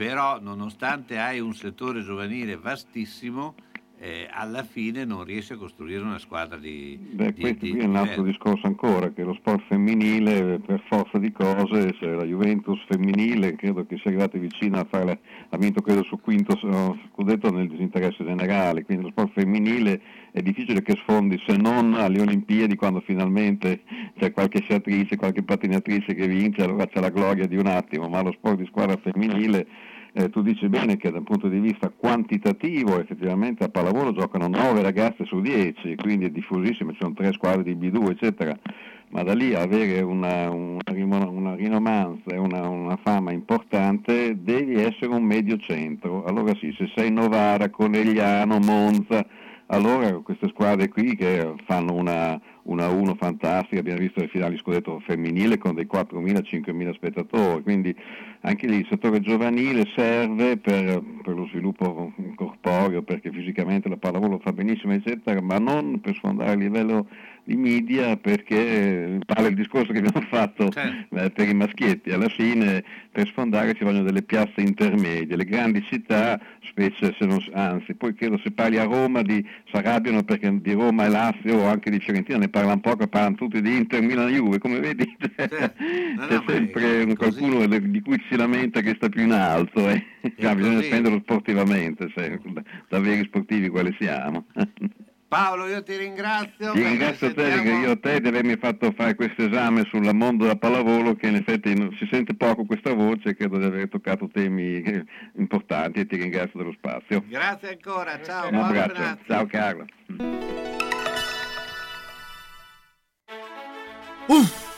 però nonostante hai un settore giovanile vastissimo, eh, alla fine non riesce a costruire una squadra di, Beh, di- questo di qui è un altro discorso ancora, che lo sport femminile per forza di cose, se la Juventus femminile credo che sia arrivata vicino a fare, ha vinto credo sul quinto s- scudetto nel disinteresse generale, quindi lo sport femminile è difficile che sfondi se non alle Olimpiadi quando finalmente c'è qualche sciatrice, qualche pattinatrice che vince, allora c'è la gloria di un attimo, ma lo sport di squadra femminile eh, tu dici bene che dal punto di vista quantitativo effettivamente a pallavolo giocano 9 ragazze su 10, quindi è diffusissimo, ci sono tre squadre di B2 eccetera, ma da lì avere una, una, una rinomanza e una, una fama importante devi essere un medio centro, allora sì, se sei Novara, Conegliano, Monza, allora queste squadre qui che fanno una, una 1 fantastica, abbiamo visto le finali scudetto femminile con dei 4.000-5.000 spettatori, quindi anche lì il settore giovanile serve per, per lo sviluppo corporeo, perché fisicamente la pallavolo fa benissimo, eccetera, ma non per sfondare a livello di media, perché vale il discorso che abbiamo fatto eh, per i maschietti, alla fine per sfondare ci vogliono delle piazze intermedie, le grandi città, specie se non, anzi, poi credo se parli a Roma di, si arrabbiano perché di Roma e Lazio o anche di Fiorentina ne parlano poco, parlano tutti di Inter, Milan, Juve, come vedi? C'è, c'è sempre un qualcuno di cui si lamenta che sta più in alto, eh. Cioè, bisogna spenderlo sportivamente, se, da, da veri sportivi quali siamo. Paolo, io ti ringrazio. Ti ringrazio te che io a te di avermi fatto fare questo esame sul mondo della pallavolo che in effetti non- si sente poco questa voce, credo di aver toccato temi importanti e ti ringrazio dello spazio. Grazie ancora, ciao. Un buona abbraccio, giornata. ciao Carlo. Uff,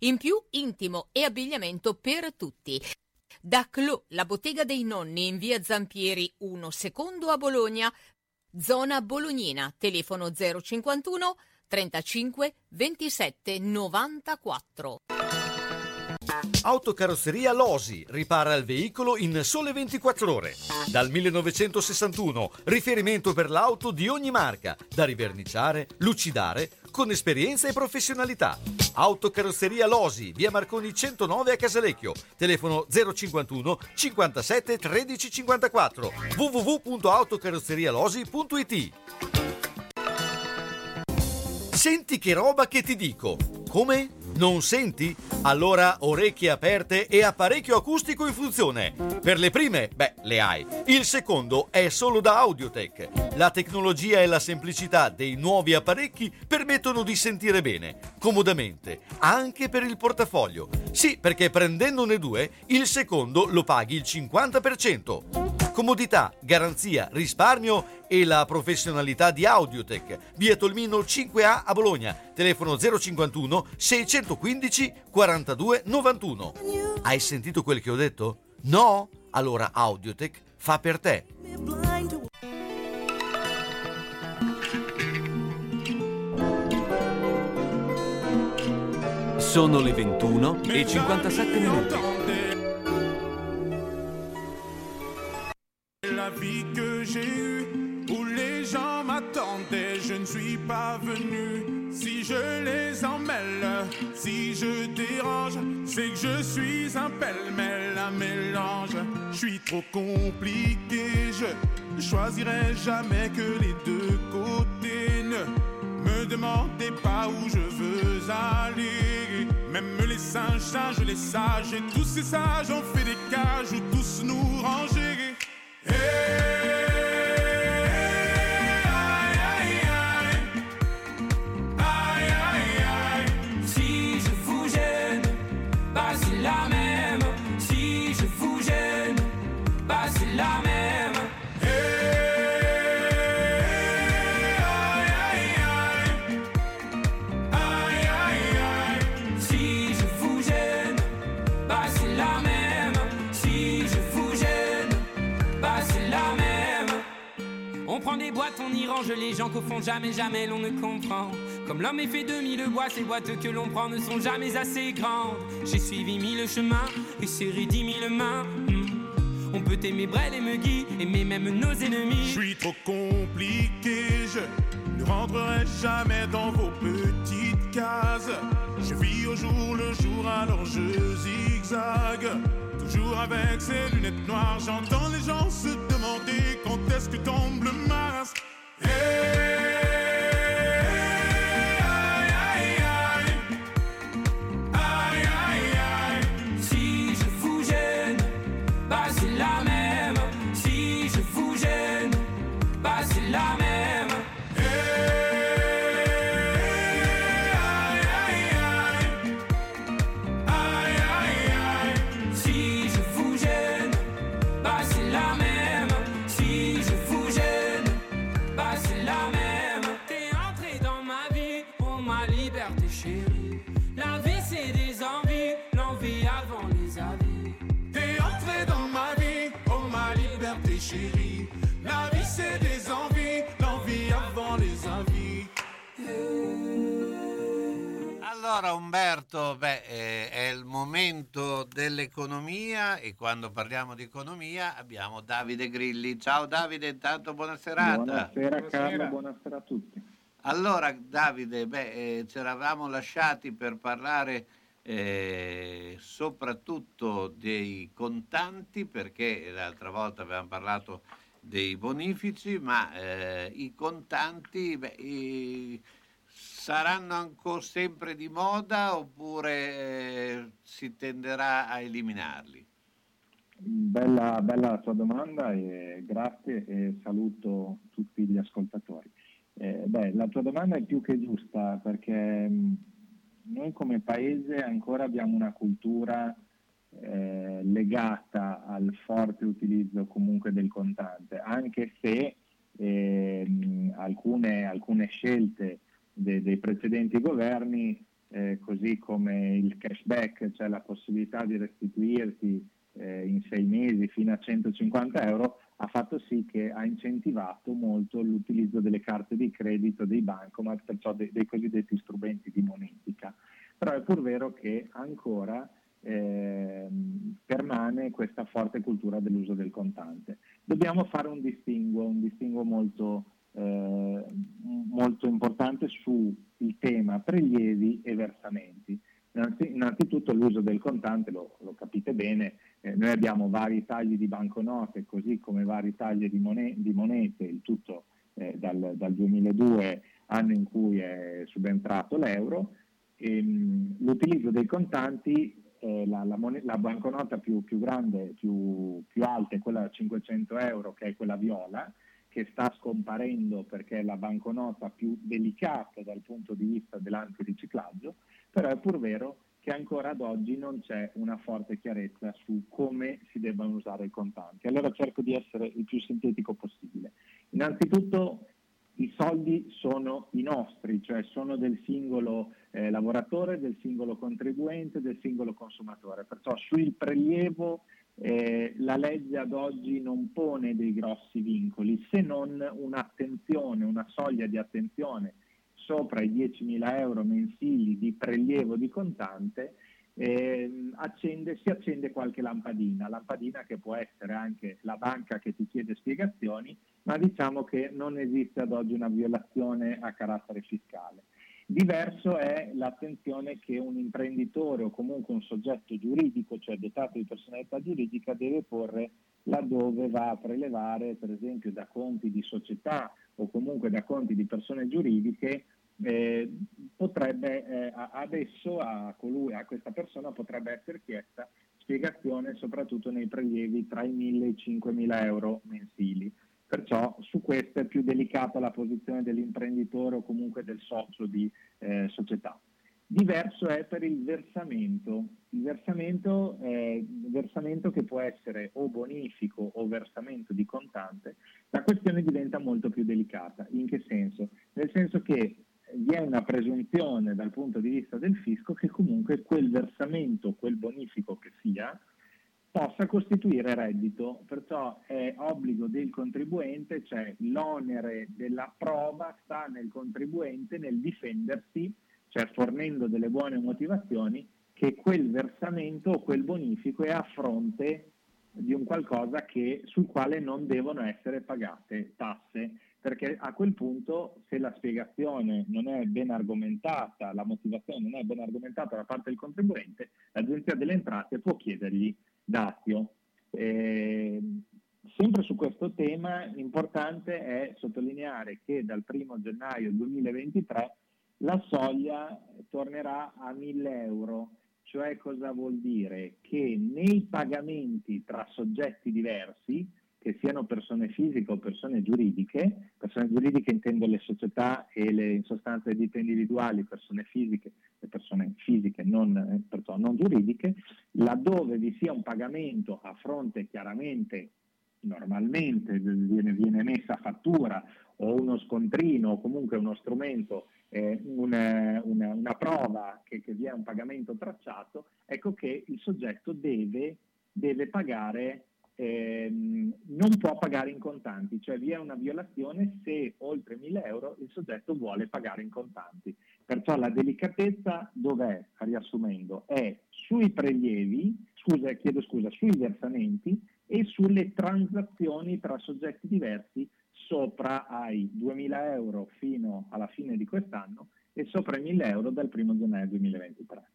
In più intimo e abbigliamento per tutti. Da Clo, la bottega dei nonni in via Zampieri 1 secondo a Bologna, zona bolognina, telefono 051 35 27 94. Autocarrozzeria Losi ripara il veicolo in sole 24 ore. Dal 1961, riferimento per l'auto di ogni marca, da riverniciare, lucidare, con esperienza e professionalità. Autocarrozzeria Losi, via Marconi 109 a Casalecchio, telefono 051 57 13 54 www.autocarrozzerialosi.it Senti che roba che ti dico. Come? Non senti? Allora orecchie aperte e apparecchio acustico in funzione. Per le prime, beh, le hai. Il secondo è solo da Audiotech. La tecnologia e la semplicità dei nuovi apparecchi permettono di sentire bene, comodamente, anche per il portafoglio. Sì, perché prendendone due, il secondo lo paghi il 50%. Comodità, garanzia, risparmio e la professionalità di Audiotech. Via Tolmino 5A a Bologna. Telefono 051 615 42 91. Hai sentito quel che ho detto? No? Allora Audiotech fa per te. Sono le 21 e 57 minuti. La vie que j'ai eue, où les gens m'attendaient, je ne suis pas venu. Si je les emmêle, si je dérange, c'est que je suis un pêle-mêle, un mélange. Je suis trop compliqué, je choisirai jamais que les deux côtés. Ne me demandez pas où je veux aller. Même les singes, singes, les sages, et tous ces sages ont fait des cages jamais, l'on ne comprend. Comme l'homme est fait de mille bois, ces boîtes que l'on prend ne sont jamais assez grandes. J'ai suivi mille chemins et serré dix mille mains. Hmm. On peut aimer Brel et Megui, aimer même nos ennemis. Je suis trop compliqué, je ne rentrerai jamais dans vos petites cases. Je vis au jour le jour, alors je zigzague. Toujours avec ces lunettes noires, j'entends les gens se demander quand est-ce que tombe le masque. Allora Umberto, beh, eh, è il momento dell'economia e quando parliamo di economia abbiamo Davide Grilli. Ciao Davide, intanto buona serata. Buonasera Carlo, buonasera a tutti. Allora Davide, beh, eh, ci eravamo lasciati per parlare eh, soprattutto dei contanti perché l'altra volta avevamo parlato dei bonifici, ma eh, i contanti beh, saranno ancora sempre di moda oppure eh, si tenderà a eliminarli? Bella, bella la tua domanda e grazie e saluto tutti gli ascoltatori. Eh, beh, la tua domanda è più che giusta perché mh, noi come paese ancora abbiamo una cultura eh, legata al forte utilizzo comunque del contante, anche se ehm, alcune, alcune scelte de- dei precedenti governi, eh, così come il cashback, cioè la possibilità di restituirti eh, in sei mesi fino a 150 euro, ha fatto sì che ha incentivato molto l'utilizzo delle carte di credito, dei bancomat, perciò dei, dei cosiddetti strumenti di monetica. Però è pur vero che ancora ehm, permane questa forte cultura dell'uso del contante. Dobbiamo fare un distinguo, un distinguo molto, eh, molto importante sul tema prelievi e versamenti. Innanzi- Innanzitutto l'uso del contante, lo, lo capite bene, eh, noi abbiamo vari tagli di banconote così come vari tagli di, mone- di monete, il tutto eh, dal, dal 2002, anno in cui è subentrato l'euro. Ehm, l'utilizzo dei contanti, eh, la, la mone- la banconota più, più grande, più, più alta è quella da 500 euro, che è quella viola, che sta scomparendo perché è la banconota più delicata dal punto di vista dell'antiriciclaggio, però è pur vero che ancora ad oggi non c'è una forte chiarezza su come si debbano usare i contanti. Allora cerco di essere il più sintetico possibile. Innanzitutto i soldi sono i nostri, cioè sono del singolo eh, lavoratore, del singolo contribuente, del singolo consumatore. Perciò sul prelievo eh, la legge ad oggi non pone dei grossi vincoli, se non un'attenzione, una soglia di attenzione sopra i 10.000 euro mensili di prelievo di contante, ehm, accende- si accende qualche lampadina, lampadina che può essere anche la banca che ti chiede spiegazioni, ma diciamo che non esiste ad oggi una violazione a carattere fiscale. Diverso è l'attenzione che un imprenditore o comunque un soggetto giuridico, cioè dotato di personalità giuridica, deve porre laddove va a prelevare, per esempio da conti di società o comunque da conti di persone giuridiche, eh, potrebbe eh, adesso a, colui, a questa persona potrebbe essere chiesta spiegazione soprattutto nei prelievi tra i 1.000 e i 5.000 euro mensili. Perciò su questo è più delicata la posizione dell'imprenditore o comunque del socio di eh, società. Diverso è per il versamento, il versamento un versamento che può essere o bonifico o versamento di contante, la questione diventa molto più delicata. In che senso? Nel senso che vi è una presunzione dal punto di vista del fisco che comunque quel versamento, quel bonifico che sia, possa costituire reddito, perciò è obbligo del contribuente, cioè l'onere della prova sta nel contribuente nel difendersi, cioè fornendo delle buone motivazioni, che quel versamento o quel bonifico è a fronte di un qualcosa che- sul quale non devono essere pagate tasse, perché a quel punto se la spiegazione non è ben argomentata, la motivazione non è ben argomentata da parte del contribuente, l'Agenzia delle Entrate può chiedergli dazio. Eh, sempre su questo tema importante è sottolineare che dal 1 gennaio 2023 la soglia tornerà a 1000 euro, cioè cosa vuol dire? Che nei pagamenti tra soggetti diversi, che siano persone fisiche o persone giuridiche, persone giuridiche intendo le società e le, in sostanza le ditte individuali, persone fisiche e persone fisiche non, eh, perciò non giuridiche, laddove vi sia un pagamento a fronte chiaramente normalmente viene, viene messa fattura o uno scontrino o comunque uno strumento, eh, una, una- una prova che, che vi è un pagamento tracciato, ecco che il soggetto deve, deve pagare ehm, non può pagare in contanti, cioè vi è una violazione se oltre 1000 euro il soggetto vuole pagare in contanti. Perciò la delicatezza dov'è, riassumendo, è sui prelievi, scusa, chiedo scusa, sui versamenti e sulle transazioni tra soggetti diversi sopra ai 2000 euro fino alla fine di quest'anno e sopra i 1000 euro dal 1 gennaio 2023.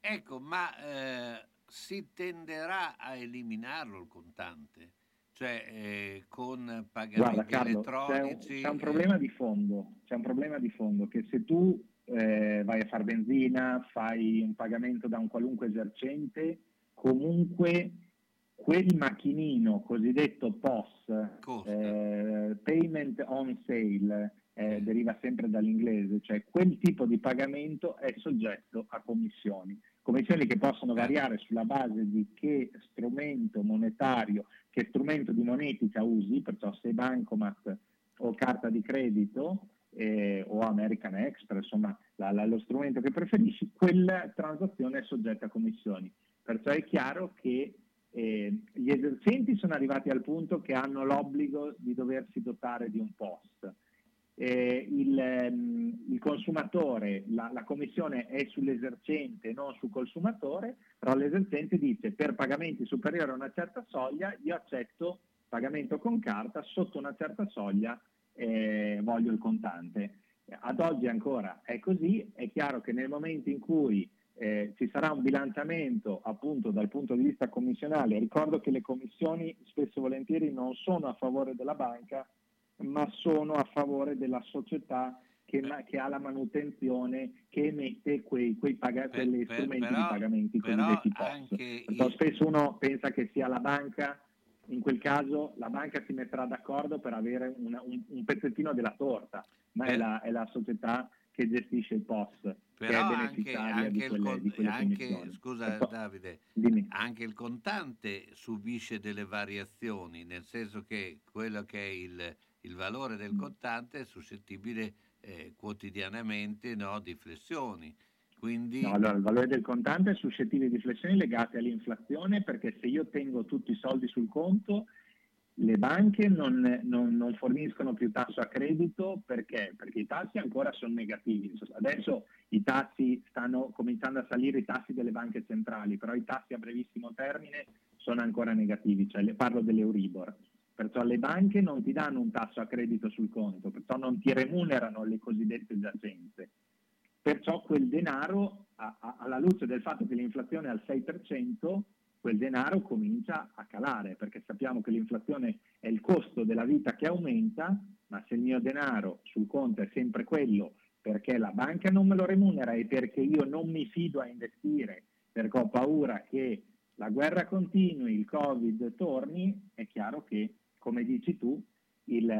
Ecco, ma eh, si tenderà a eliminarlo il contante? Cioè eh, con pagamenti Guarda Carlo, c'è un, elettronici? c'è un eh, problema di fondo, c'è un problema di fondo che se tu eh, vai a fare benzina, fai un pagamento da un qualunque esercente, comunque quel macchinino cosiddetto POS, eh, Payment on Sale, eh, deriva sempre dall'inglese, cioè quel tipo di pagamento è soggetto a commissioni. Commissioni che possono variare sulla base di che strumento monetario, che strumento di monetica usi, perciò se bancomat o carta di credito eh, o American Express, insomma la- la- lo strumento che preferisci, quella transazione è soggetta a commissioni. Perciò è chiaro che eh, gli esercenti sono arrivati al punto che hanno l'obbligo di doversi dotare di un POS. Eh, il, ehm, il consumatore, la, la commissione è sull'esercente, non sul consumatore, però l'esercente dice per pagamenti superiori a una certa soglia io accetto pagamento con carta, sotto una certa soglia eh, voglio il contante. Ad oggi ancora è così, è chiaro che nel momento in cui eh, ci sarà un bilanciamento appunto dal punto di vista commissionale, ricordo che le commissioni spesso e volentieri non sono a favore della banca, ma sono a favore della società che, ma- che ha la manutenzione, che emette quei, quei paga- quegli per- strumenti però- di pagamenti cosiddetti POS. spesso uno pensa che sia la banca, in quel caso la banca si metterà d'accordo per avere una- un, un pezzettino della torta, ma è, Eh. la, è la società che gestisce il POS, che è Però anche, anche di il quelle, quelle anche- scusa Perciò- Davide, Dimmi. anche il contante subisce delle variazioni, nel senso che quello che è il, il valore Mm. del contante è suscettibile eh, quotidianamente no, di flessioni. Quindi No, allora, il valore del contante è suscettibile di flessioni legate all'inflazione perché se io tengo tutti i soldi sul conto, le banche non, non- non forniscono più tasso a credito perché? Perché i tassi ancora sono negativi. Adesso i tassi stanno cominciando a salire, i tassi delle banche centrali, però i tassi a brevissimo termine sono ancora negativi, cioè parlo dell'Euribor. Perciò le banche non ti danno un tasso a credito sul conto, perciò non ti remunerano le cosiddette giacenze. Perciò quel denaro, a- a- alla luce del fatto che l'inflazione è al 6%, quel denaro comincia a calare, perché sappiamo che l'inflazione è il costo della vita che aumenta, ma se il mio denaro sul conto è sempre quello, perché la banca non me lo remunera e perché io non mi fido a investire, perché ho paura che la guerra continui, il Covid torni, è chiaro che, come dici tu, il,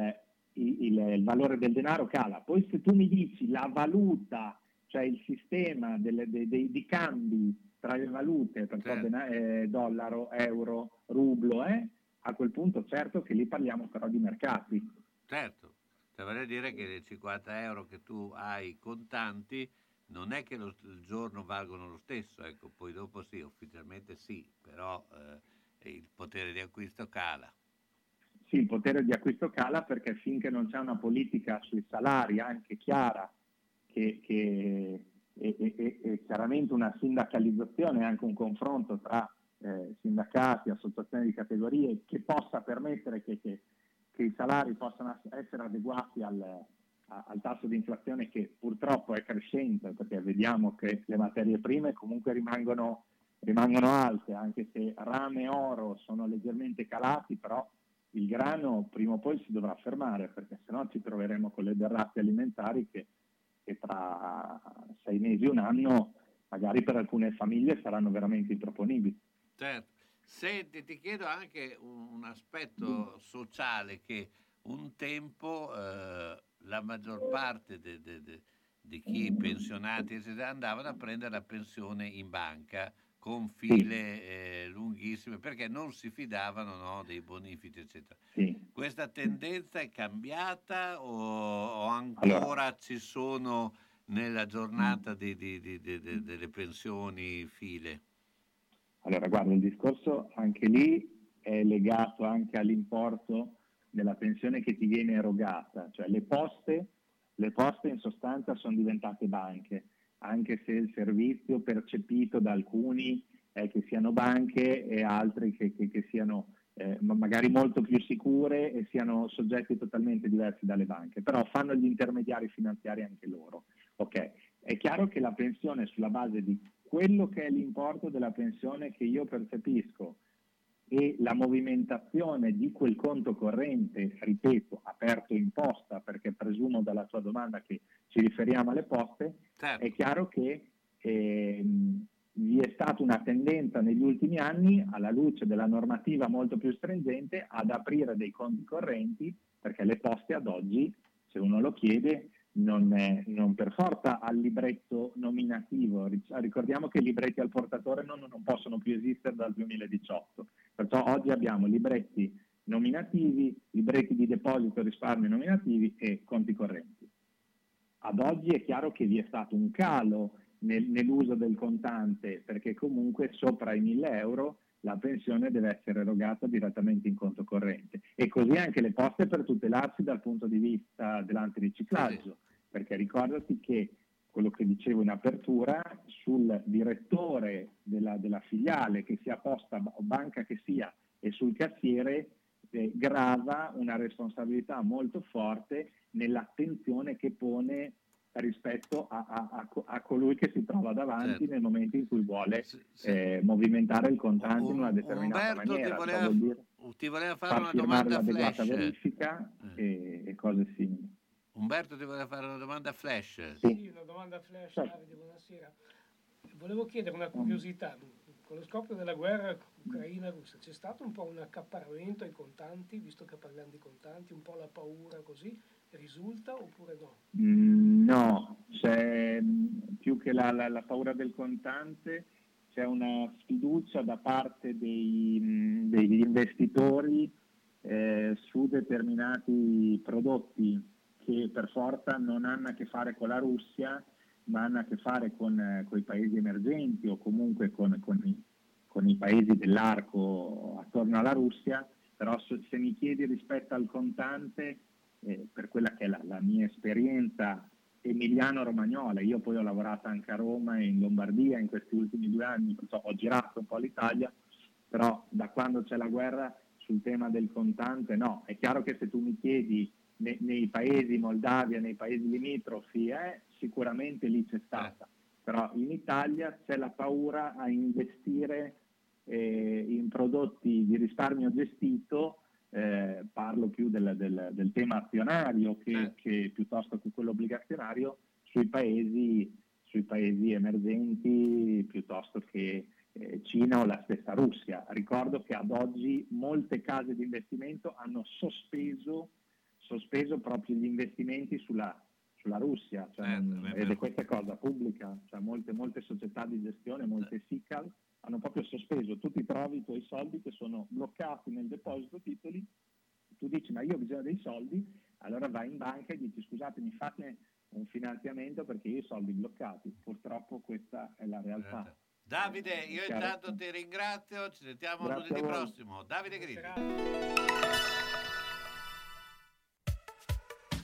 il- il- valore del denaro cala. Poi se tu mi dici la valuta, cioè il sistema delle- dei, dei- di cambi tra le valute, Certo. eh, dollaro, euro, rublo, eh, a quel punto certo che lì parliamo però di mercati. certo, cioè, vorrei dire che le 50 euro che tu hai contanti non è che lo- il giorno valgono lo stesso, ecco, poi dopo sì, ufficialmente sì, però eh, il potere di acquisto cala. Sì, il potere di acquisto cala perché finché non c'è una politica sui salari anche chiara che, che- e, e- e- chiaramente una sindacalizzazione, anche un confronto tra eh, sindacati, associazioni di categorie che possa permettere che, che- che i salari possano essere adeguati al, a- al tasso di inflazione che purtroppo è crescente perché vediamo che le materie prime comunque rimangono, rimangono alte, anche se rame e oro sono leggermente calati, però il grano prima o poi si dovrà fermare perché sennò ci troveremo con le derrate alimentari che, che tra sei mesi, un anno, magari per alcune famiglie saranno veramente improponibili. Certo. Senti, ti chiedo anche un, un aspetto sociale che un tempo eh, la maggior parte de- de- de- di chi pensionati andavano a prendere la pensione in banca con file eh, lunghissime perché non si fidavano no, dei bonifici eccetera. Questa tendenza è cambiata o, o ancora ci sono nella giornata di- di- di- delle pensioni file? Allora, guarda, il discorso anche lì è legato anche all'importo della pensione che ti viene erogata, cioè le poste, le poste in sostanza sono diventate banche, anche se il servizio percepito da alcuni è che siano banche e altri che, che- che siano eh, ma- magari molto più sicure e siano soggetti totalmente diversi dalle banche, però fanno gli intermediari finanziari anche loro. Ok, è chiaro che la pensione sulla base di quello che è l'importo della pensione che io percepisco e la movimentazione di quel conto corrente, ripeto, aperto in posta, perché presumo dalla tua domanda che ci riferiamo alle poste, è chiaro che ehm, vi è stata una tendenza negli ultimi anni, alla luce della normativa molto più stringente, ad aprire dei conti correnti, perché le poste ad oggi, se uno lo chiede, non, è- non per forza al libretto nominativo. Ric- Ricordiamo che i libretti al portatore non, non possono più esistere dal 2018, perciò oggi abbiamo libretti nominativi, libretti di deposito risparmio nominativi e conti correnti. Ad oggi è chiaro che vi è stato un calo nel- nell'uso del contante perché comunque sopra i 1000 euro la pensione deve essere erogata direttamente in conto corrente. E così anche le poste per tutelarsi dal punto di vista dell'antiriciclaggio perché ricordati che quello che dicevo in apertura sul direttore della, della filiale che sia posta o banca che sia e sul cassiere eh, grava una responsabilità molto forte nell'attenzione che pone rispetto a, a- a co- a colui che si trova davanti Certo. nel momento in cui vuole eh, movimentare il contante in una determinata Umberto ti maniera. Ciò voleva, dire ti voleva fare far una domanda flash. verifica e, e cose simili. Umberto ti voleva fare una domanda flash. Sì, una domanda flash, Davide, buonasera. Volevo chiedere una curiosità. Con lo scoppio della guerra ucraina-russa c'è stato un po' un accaparramento ai contanti, visto che parliamo di contanti, un po' la paura così, risulta oppure no? Mm, No, c'è mm, più che la, la- la paura del contante, c'è una sfiducia da parte dei, mm, degli investitori eh, su determinati prodotti che per forza non hanno a che fare con la Russia, ma hanno a che fare con, i paesi emergenti o comunque con, con i, con i paesi dell'arco attorno alla Russia, però se mi chiedi rispetto al contante, eh, per quella che è la, la mia esperienza emiliano-romagnola, io poi ho lavorato anche a Roma e in Lombardia in questi ultimi due anni, perciò ho girato un po' l'Italia, però da quando c'è la guerra sul tema del contante no, è chiaro che se tu mi chiedi ne- nei paesi Moldavia, nei paesi limitrofi, eh, sicuramente lì c'è stata, però in Italia c'è la paura a investire eh, in prodotti di risparmio gestito, eh, parlo più del, del- del tema azionario che, che piuttosto che quello obbligazionario, sui paesi, sui paesi emergenti piuttosto che eh, Cina o la stessa Russia. Ricordo che ad oggi molte case di investimento hanno sospeso, sospeso proprio gli investimenti sulla, sulla Russia, cioè, non- ed è questa cosa pubblica, cioè molte, molte società di gestione, molte SICAL hanno proprio sospeso, tu ti trovi i tuoi soldi che sono bloccati nel deposito titoli, tu dici ma io ho bisogno dei soldi, allora vai in banca e dici scusatemi fate un finanziamento perché io ho i soldi bloccati, purtroppo questa è la realtà. Davide, io intanto ti ringrazio, ci sentiamo Grazie lunedì prossimo. Davide Grilli.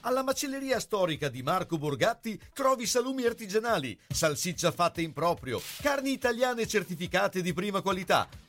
Alla macelleria storica di Marco Borgatti trovi salumi artigianali, salsiccia fatta in proprio, carni italiane certificate di prima qualità,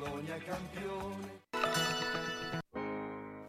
Bologna campione.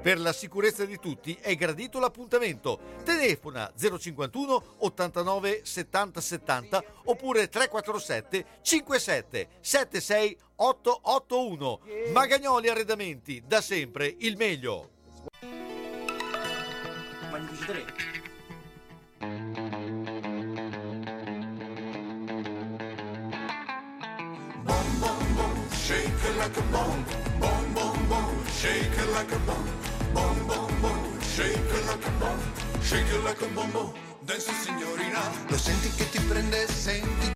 Per la sicurezza di tutti è gradito l'appuntamento. Telefona 051 89 70 70 oppure 347 57 76 881. Magagnoli Arredamenti, da sempre il meglio. Shake it like a bomb, bomb, bomb, bomb. Shake it like a bomb, bomb, bomb, bomb. Shake it like a bomb, shake it like a bomb, bomb. Dance signorina, lo senti che ti prende, senti.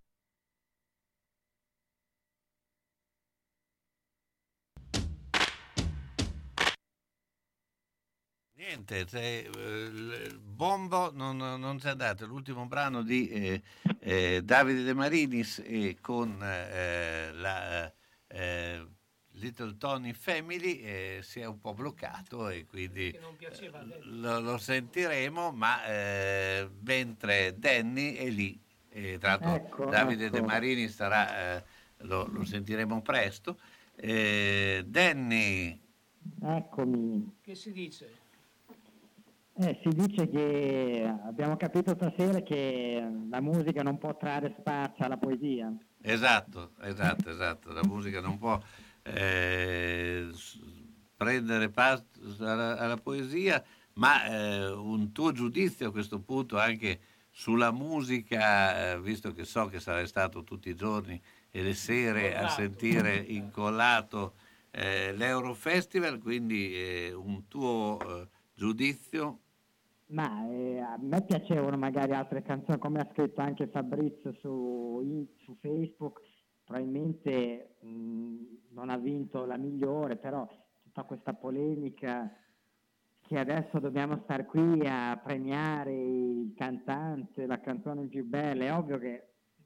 Niente, se, eh, bombo non, non c'è andato. L'ultimo brano di eh, eh, Davide De Marinis e con eh, la eh, Little Tony Family eh, si è un po' bloccato e quindi piaceva lei. lo, lo sentiremo, ma eh, mentre Danny è lì. E tra l'altro Ecco, Davide ecco. De Marini sarà, eh, lo, lo sentiremo presto. Eh, Danny, Eccomi. Che si dice? Eh, si dice che abbiamo capito stasera che la musica non può trarre spazio alla poesia. esatto, esatto, esatto, la musica non può eh, prendere parte alla, alla poesia, ma eh, un tuo giudizio a questo punto anche sulla musica, eh, visto che so che sarai stato tutti i giorni e le sere a sentire incollato eh, l'Eurofestival, quindi eh, un tuo eh, giudizio. Ma eh, a me piacevano magari altre canzoni, come ha scritto anche Fabrizio su, in- su Facebook, probabilmente mh, non ha vinto la migliore, però tutta questa polemica che adesso dobbiamo star qui a premiare il cantante, la canzone più bella, è ovvio che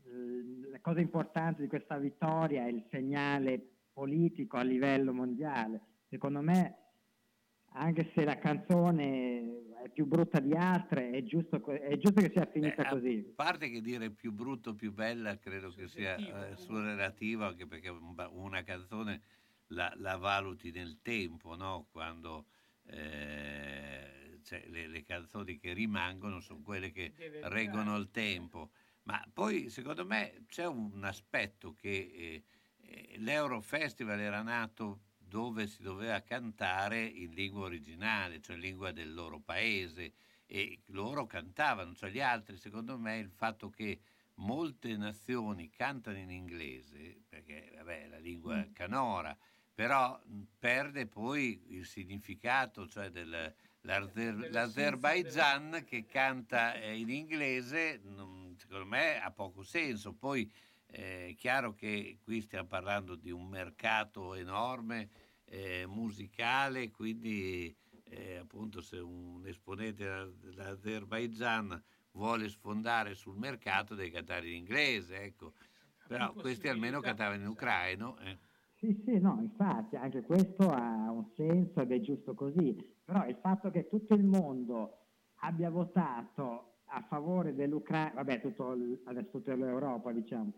eh, la cosa importante di questa vittoria è il segnale politico a livello mondiale. Secondo me anche se la canzone è più brutta di altre, è giusto, è giusto che sia finita Eh, a così. parte che dire più brutto, più bella, credo che sia eh, sul relativo, anche perché una canzone la, la valuti nel tempo, no? quando eh, cioè, le, le canzoni che rimangono sono quelle che reggono il tempo. Ma poi secondo me c'è un aspetto che eh, eh, l'Eurofestival era nato dove si doveva cantare in lingua originale, cioè lingua del loro paese, e loro cantavano, cioè gli altri, secondo me, il fatto che molte nazioni cantano in inglese, perché vabbè, è la lingua canora, però perde poi il significato, cioè del, l'Azer- l'Azerbaijan che canta eh, in inglese, secondo me ha poco senso. Poi è chiaro che qui stiamo parlando di un mercato enorme eh, musicale, quindi eh, appunto se un esponente della- dell'Azerbaijan vuole sfondare sul mercato deve cantare in inglese, ecco. Però questi almeno cantavano in ucraino. eh. Sì, sì, no, infatti anche questo ha un senso ed è giusto così, però il fatto che tutto il mondo abbia votato a favore dell'Ucraina, vabbè, tutto adesso tutta l'Europa, diciamo,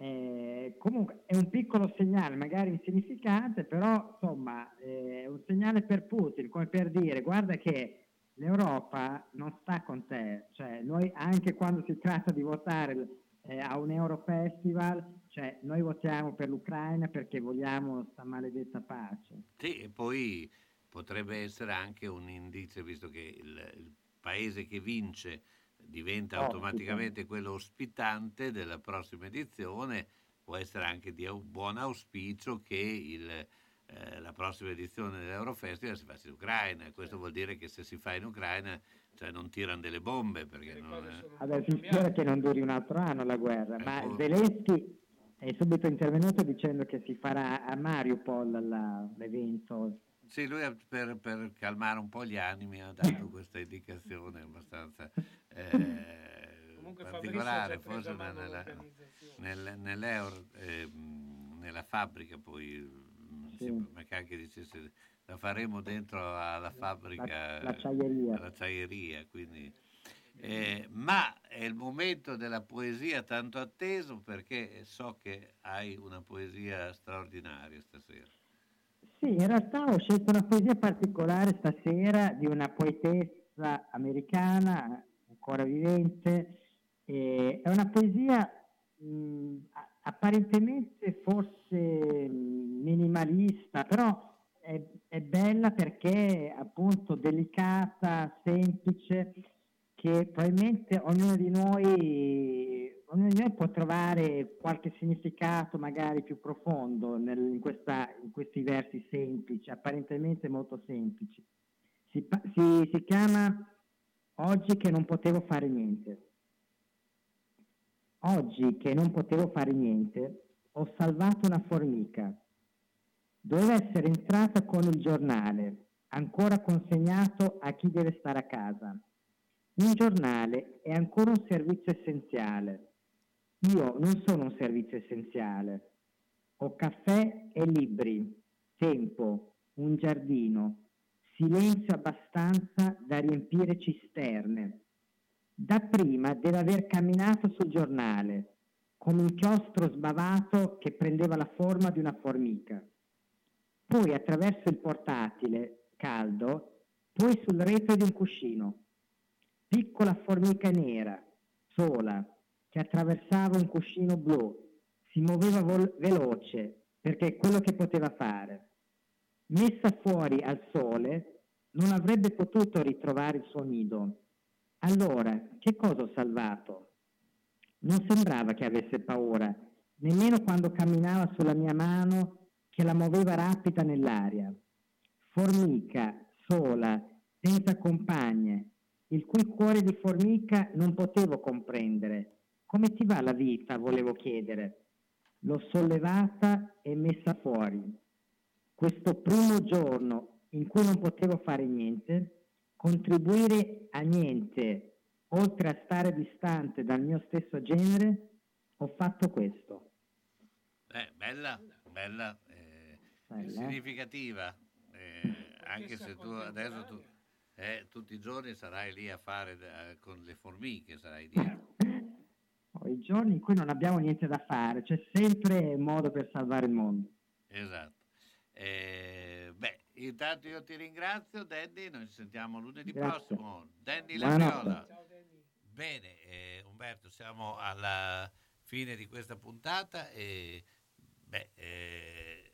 eh, comunque è un piccolo segnale, magari insignificante, però insomma eh, è un segnale per Putin, come per dire, guarda che l'Europa non sta con te, cioè noi anche quando si tratta di votare eh, a un Eurofestival, cioè noi votiamo per l'Ucraina perché vogliamo sta maledetta pace. Sì, e poi potrebbe essere anche un indizio, visto che il, il paese che vince diventa automaticamente quello ospitante della prossima edizione, può essere anche di buon auspicio che il, eh, la prossima edizione dell'Eurofestival si faccia in Ucraina. E questo vuol dire che se si fa in Ucraina cioè non tirano delle bombe, perché non. Vabbè, si spera che non duri un altro anno la guerra, ma Ecco. Zelensky è subito intervenuto dicendo che si farà a Mariupol la- l'evento. Sì, lui ha- per, per calmare un po' gli animi ha dato questa indicazione abbastanza eh, Comunque particolare, forse nella, nel- nell'Euro, ehm, nella fabbrica poi mm, Sì. sembra che anche dicesse la faremo dentro alla fabbrica, l'acciaieria. all'acciaieria, quindi... Eh, ma è il momento della poesia tanto atteso perché so che hai una poesia straordinaria stasera. Sì, in realtà ho scelto una poesia particolare stasera di una poetessa americana ancora vivente. e è una poesia mh, apparentemente forse minimalista, però è, è bella perché è appunto delicata, semplice, che probabilmente ognuno di noi, ognuno di noi può trovare qualche significato magari più profondo nel- in, questa- in questi versi semplici, apparentemente molto semplici. Si, si- si chiama Oggi che non potevo fare niente. Oggi che non potevo fare niente, ho salvato una formica. Doveva essere entrata con il giornale, ancora consegnato a chi deve stare a casa. Un giornale è ancora un servizio essenziale. Io non sono un servizio essenziale. Ho caffè e libri, tempo, un giardino, silenzio abbastanza da riempire cisterne. Dapprima deve aver camminato sul giornale, come un chiostro sbavato che prendeva la forma di una formica. Poi attraverso il portatile, caldo, poi sul retro di un cuscino. Piccola formica nera, sola, che attraversava un cuscino blu, si muoveva vol- veloce perché è quello che poteva fare. Messa fuori al sole, non avrebbe potuto ritrovare il suo nido. Allora, che cosa ho salvato? Non sembrava che avesse paura, nemmeno quando camminava sulla mia mano che la muoveva rapida nell'aria. Formica, sola, senza compagne, il cui cuore di formica non potevo comprendere. Come ti va la vita? volevo chiedere. L'ho sollevata e messa fuori. Questo primo giorno in cui non potevo fare niente, contribuire a niente, oltre a stare distante dal mio stesso genere, ho fatto questo. Eh, bella, bella, eh, Bella. significativa, eh, anche se tu adesso tu, eh, tutti i giorni sarai lì a fare eh, con le formiche, sarai dietro. Ho i giorni in cui non abbiamo niente da fare, c'è sempre modo per salvare il mondo. Esatto. Eh, beh, intanto io ti ringrazio, Dandy, noi ci sentiamo lunedì Grazie. prossimo. Dandy Buonanotte. Labriola. Bene, eh, Umberto, siamo alla fine di questa puntata e beh, eh,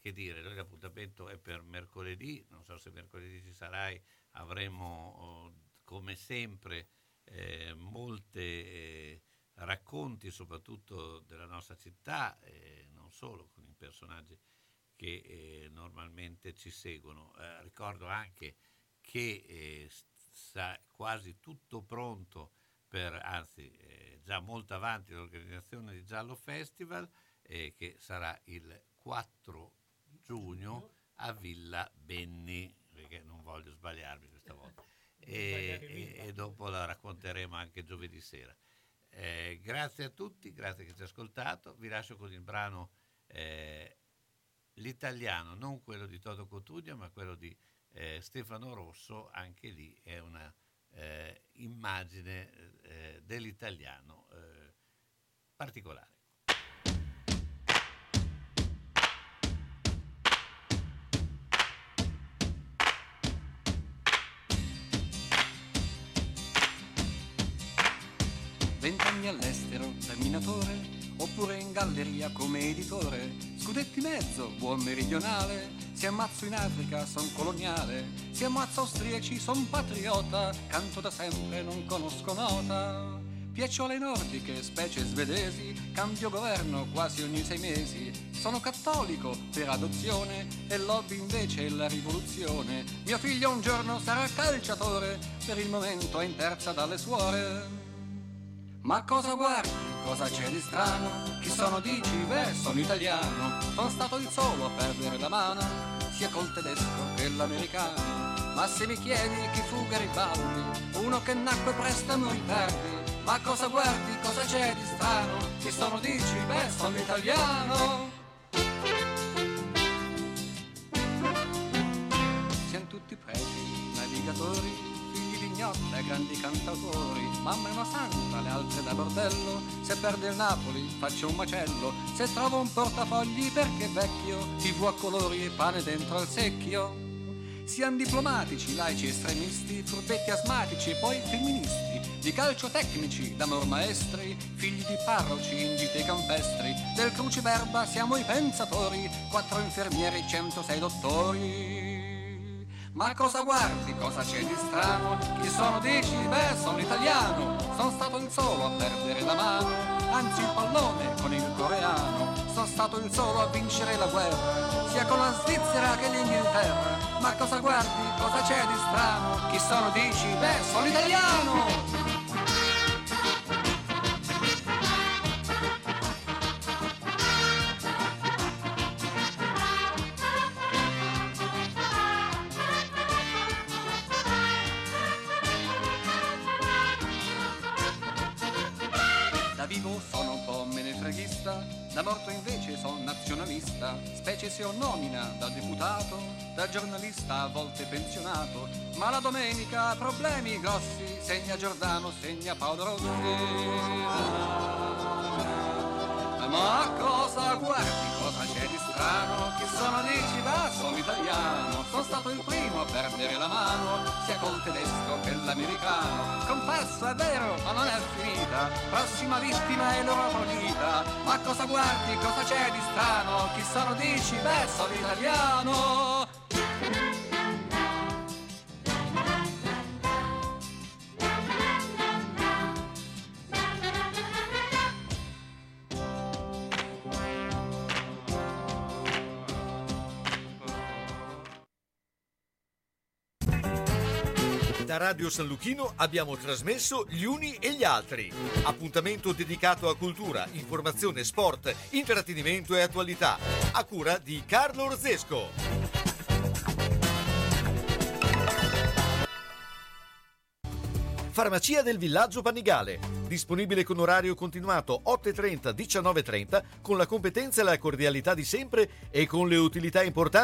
che dire, noi l'appuntamento è per mercoledì, non so se mercoledì ci sarai, avremo oh, come sempre eh, molte eh, racconti soprattutto della nostra città, e non solo con i personaggi che eh, normalmente ci seguono. Eh, ricordo anche che eh, sta quasi tutto pronto per, anzi eh, già molto avanti l'organizzazione di Giallo Festival eh, che sarà il 4 giugno a Villa Benni, perché non voglio sbagliarmi questa volta. E, e- e dopo la racconteremo anche giovedì sera. Eh, grazie a tutti, grazie che ci ha ascoltato. Vi lascio con il brano eh, l'italiano, non quello di Toto Cotugno, ma quello di eh, Stefano Rosso, anche lì è una eh, immagine eh, dell'italiano eh, particolare. Vent'anni all'estero, terminatore, oppure in galleria come editore. Scudetti mezzo, buon meridionale, se ammazzo in Africa son coloniale, se ammazzo austriaci son patriota, canto da sempre, non conosco nota. Piacciole nordiche, specie svedesi, cambio governo quasi ogni sei mesi. Sono cattolico per adozione e lobby invece la rivoluzione. Mio figlio un giorno sarà calciatore, per il momento è in terza dalle suore. Ma cosa guardi? Cosa c'è di strano? Chi sono dici? Beh, sono italiano. Sono stato il solo a perdere la mano, sia col tedesco che l'americano. Ma se mi chiedi chi fu Garibaldi, uno che nacque presto e morì tardi. Ma cosa guardi? Cosa c'è di strano? Chi sono dici? Beh, sono italiano. Grandi cantautori. Mamma è una santa, le altre da bordello. Se perde il Napoli faccio un macello. Se trovo un portafogli perché è vecchio, tv a colori e pane dentro al secchio. Siamo diplomatici, laici estremisti, furbetti asmatici e poi femministi, di calcio tecnici, d'amor maestri, figli di parroci in gite campestri, del cruciverba siamo i pensatori, quattro infermieri, 106 dottori. Ma cosa guardi, cosa c'è di strano? Chi sono dici? Beh, sono italiano, sono stato il solo a perdere la mano, anzi il pallone con il coreano, sono stato il solo a vincere la guerra, sia con la Svizzera che l'Inghilterra. Ma cosa guardi, cosa c'è di strano? Chi sono dici? Beh, sono italiano! Nazionalista, specie se ho nomina da deputato, da giornalista a volte pensionato, ma la domenica problemi grossi, segna Giordano, segna Paolo Rossi. Ma cosa guardi, strano? Chi sono dici? Va, sono italiano. Sono stato il primo a perdere la mano, sia col tedesco che l'americano. Confesso, è vero, ma non è finita. Prossima vittima è l'Europa Unita. Ma cosa guardi, cosa c'è di strano? Chi sono dici? Beh, sono italiano. Radio San Luchino abbiamo trasmesso Gli Uni e gli Altri. Appuntamento dedicato a cultura, informazione, sport, intrattenimento e attualità. A cura di Carlo Orzesco. Farmacia del Villaggio Panigale. Disponibile con orario continuato 8.30-19.30 con la competenza e la cordialità di sempre e con le utilità importanti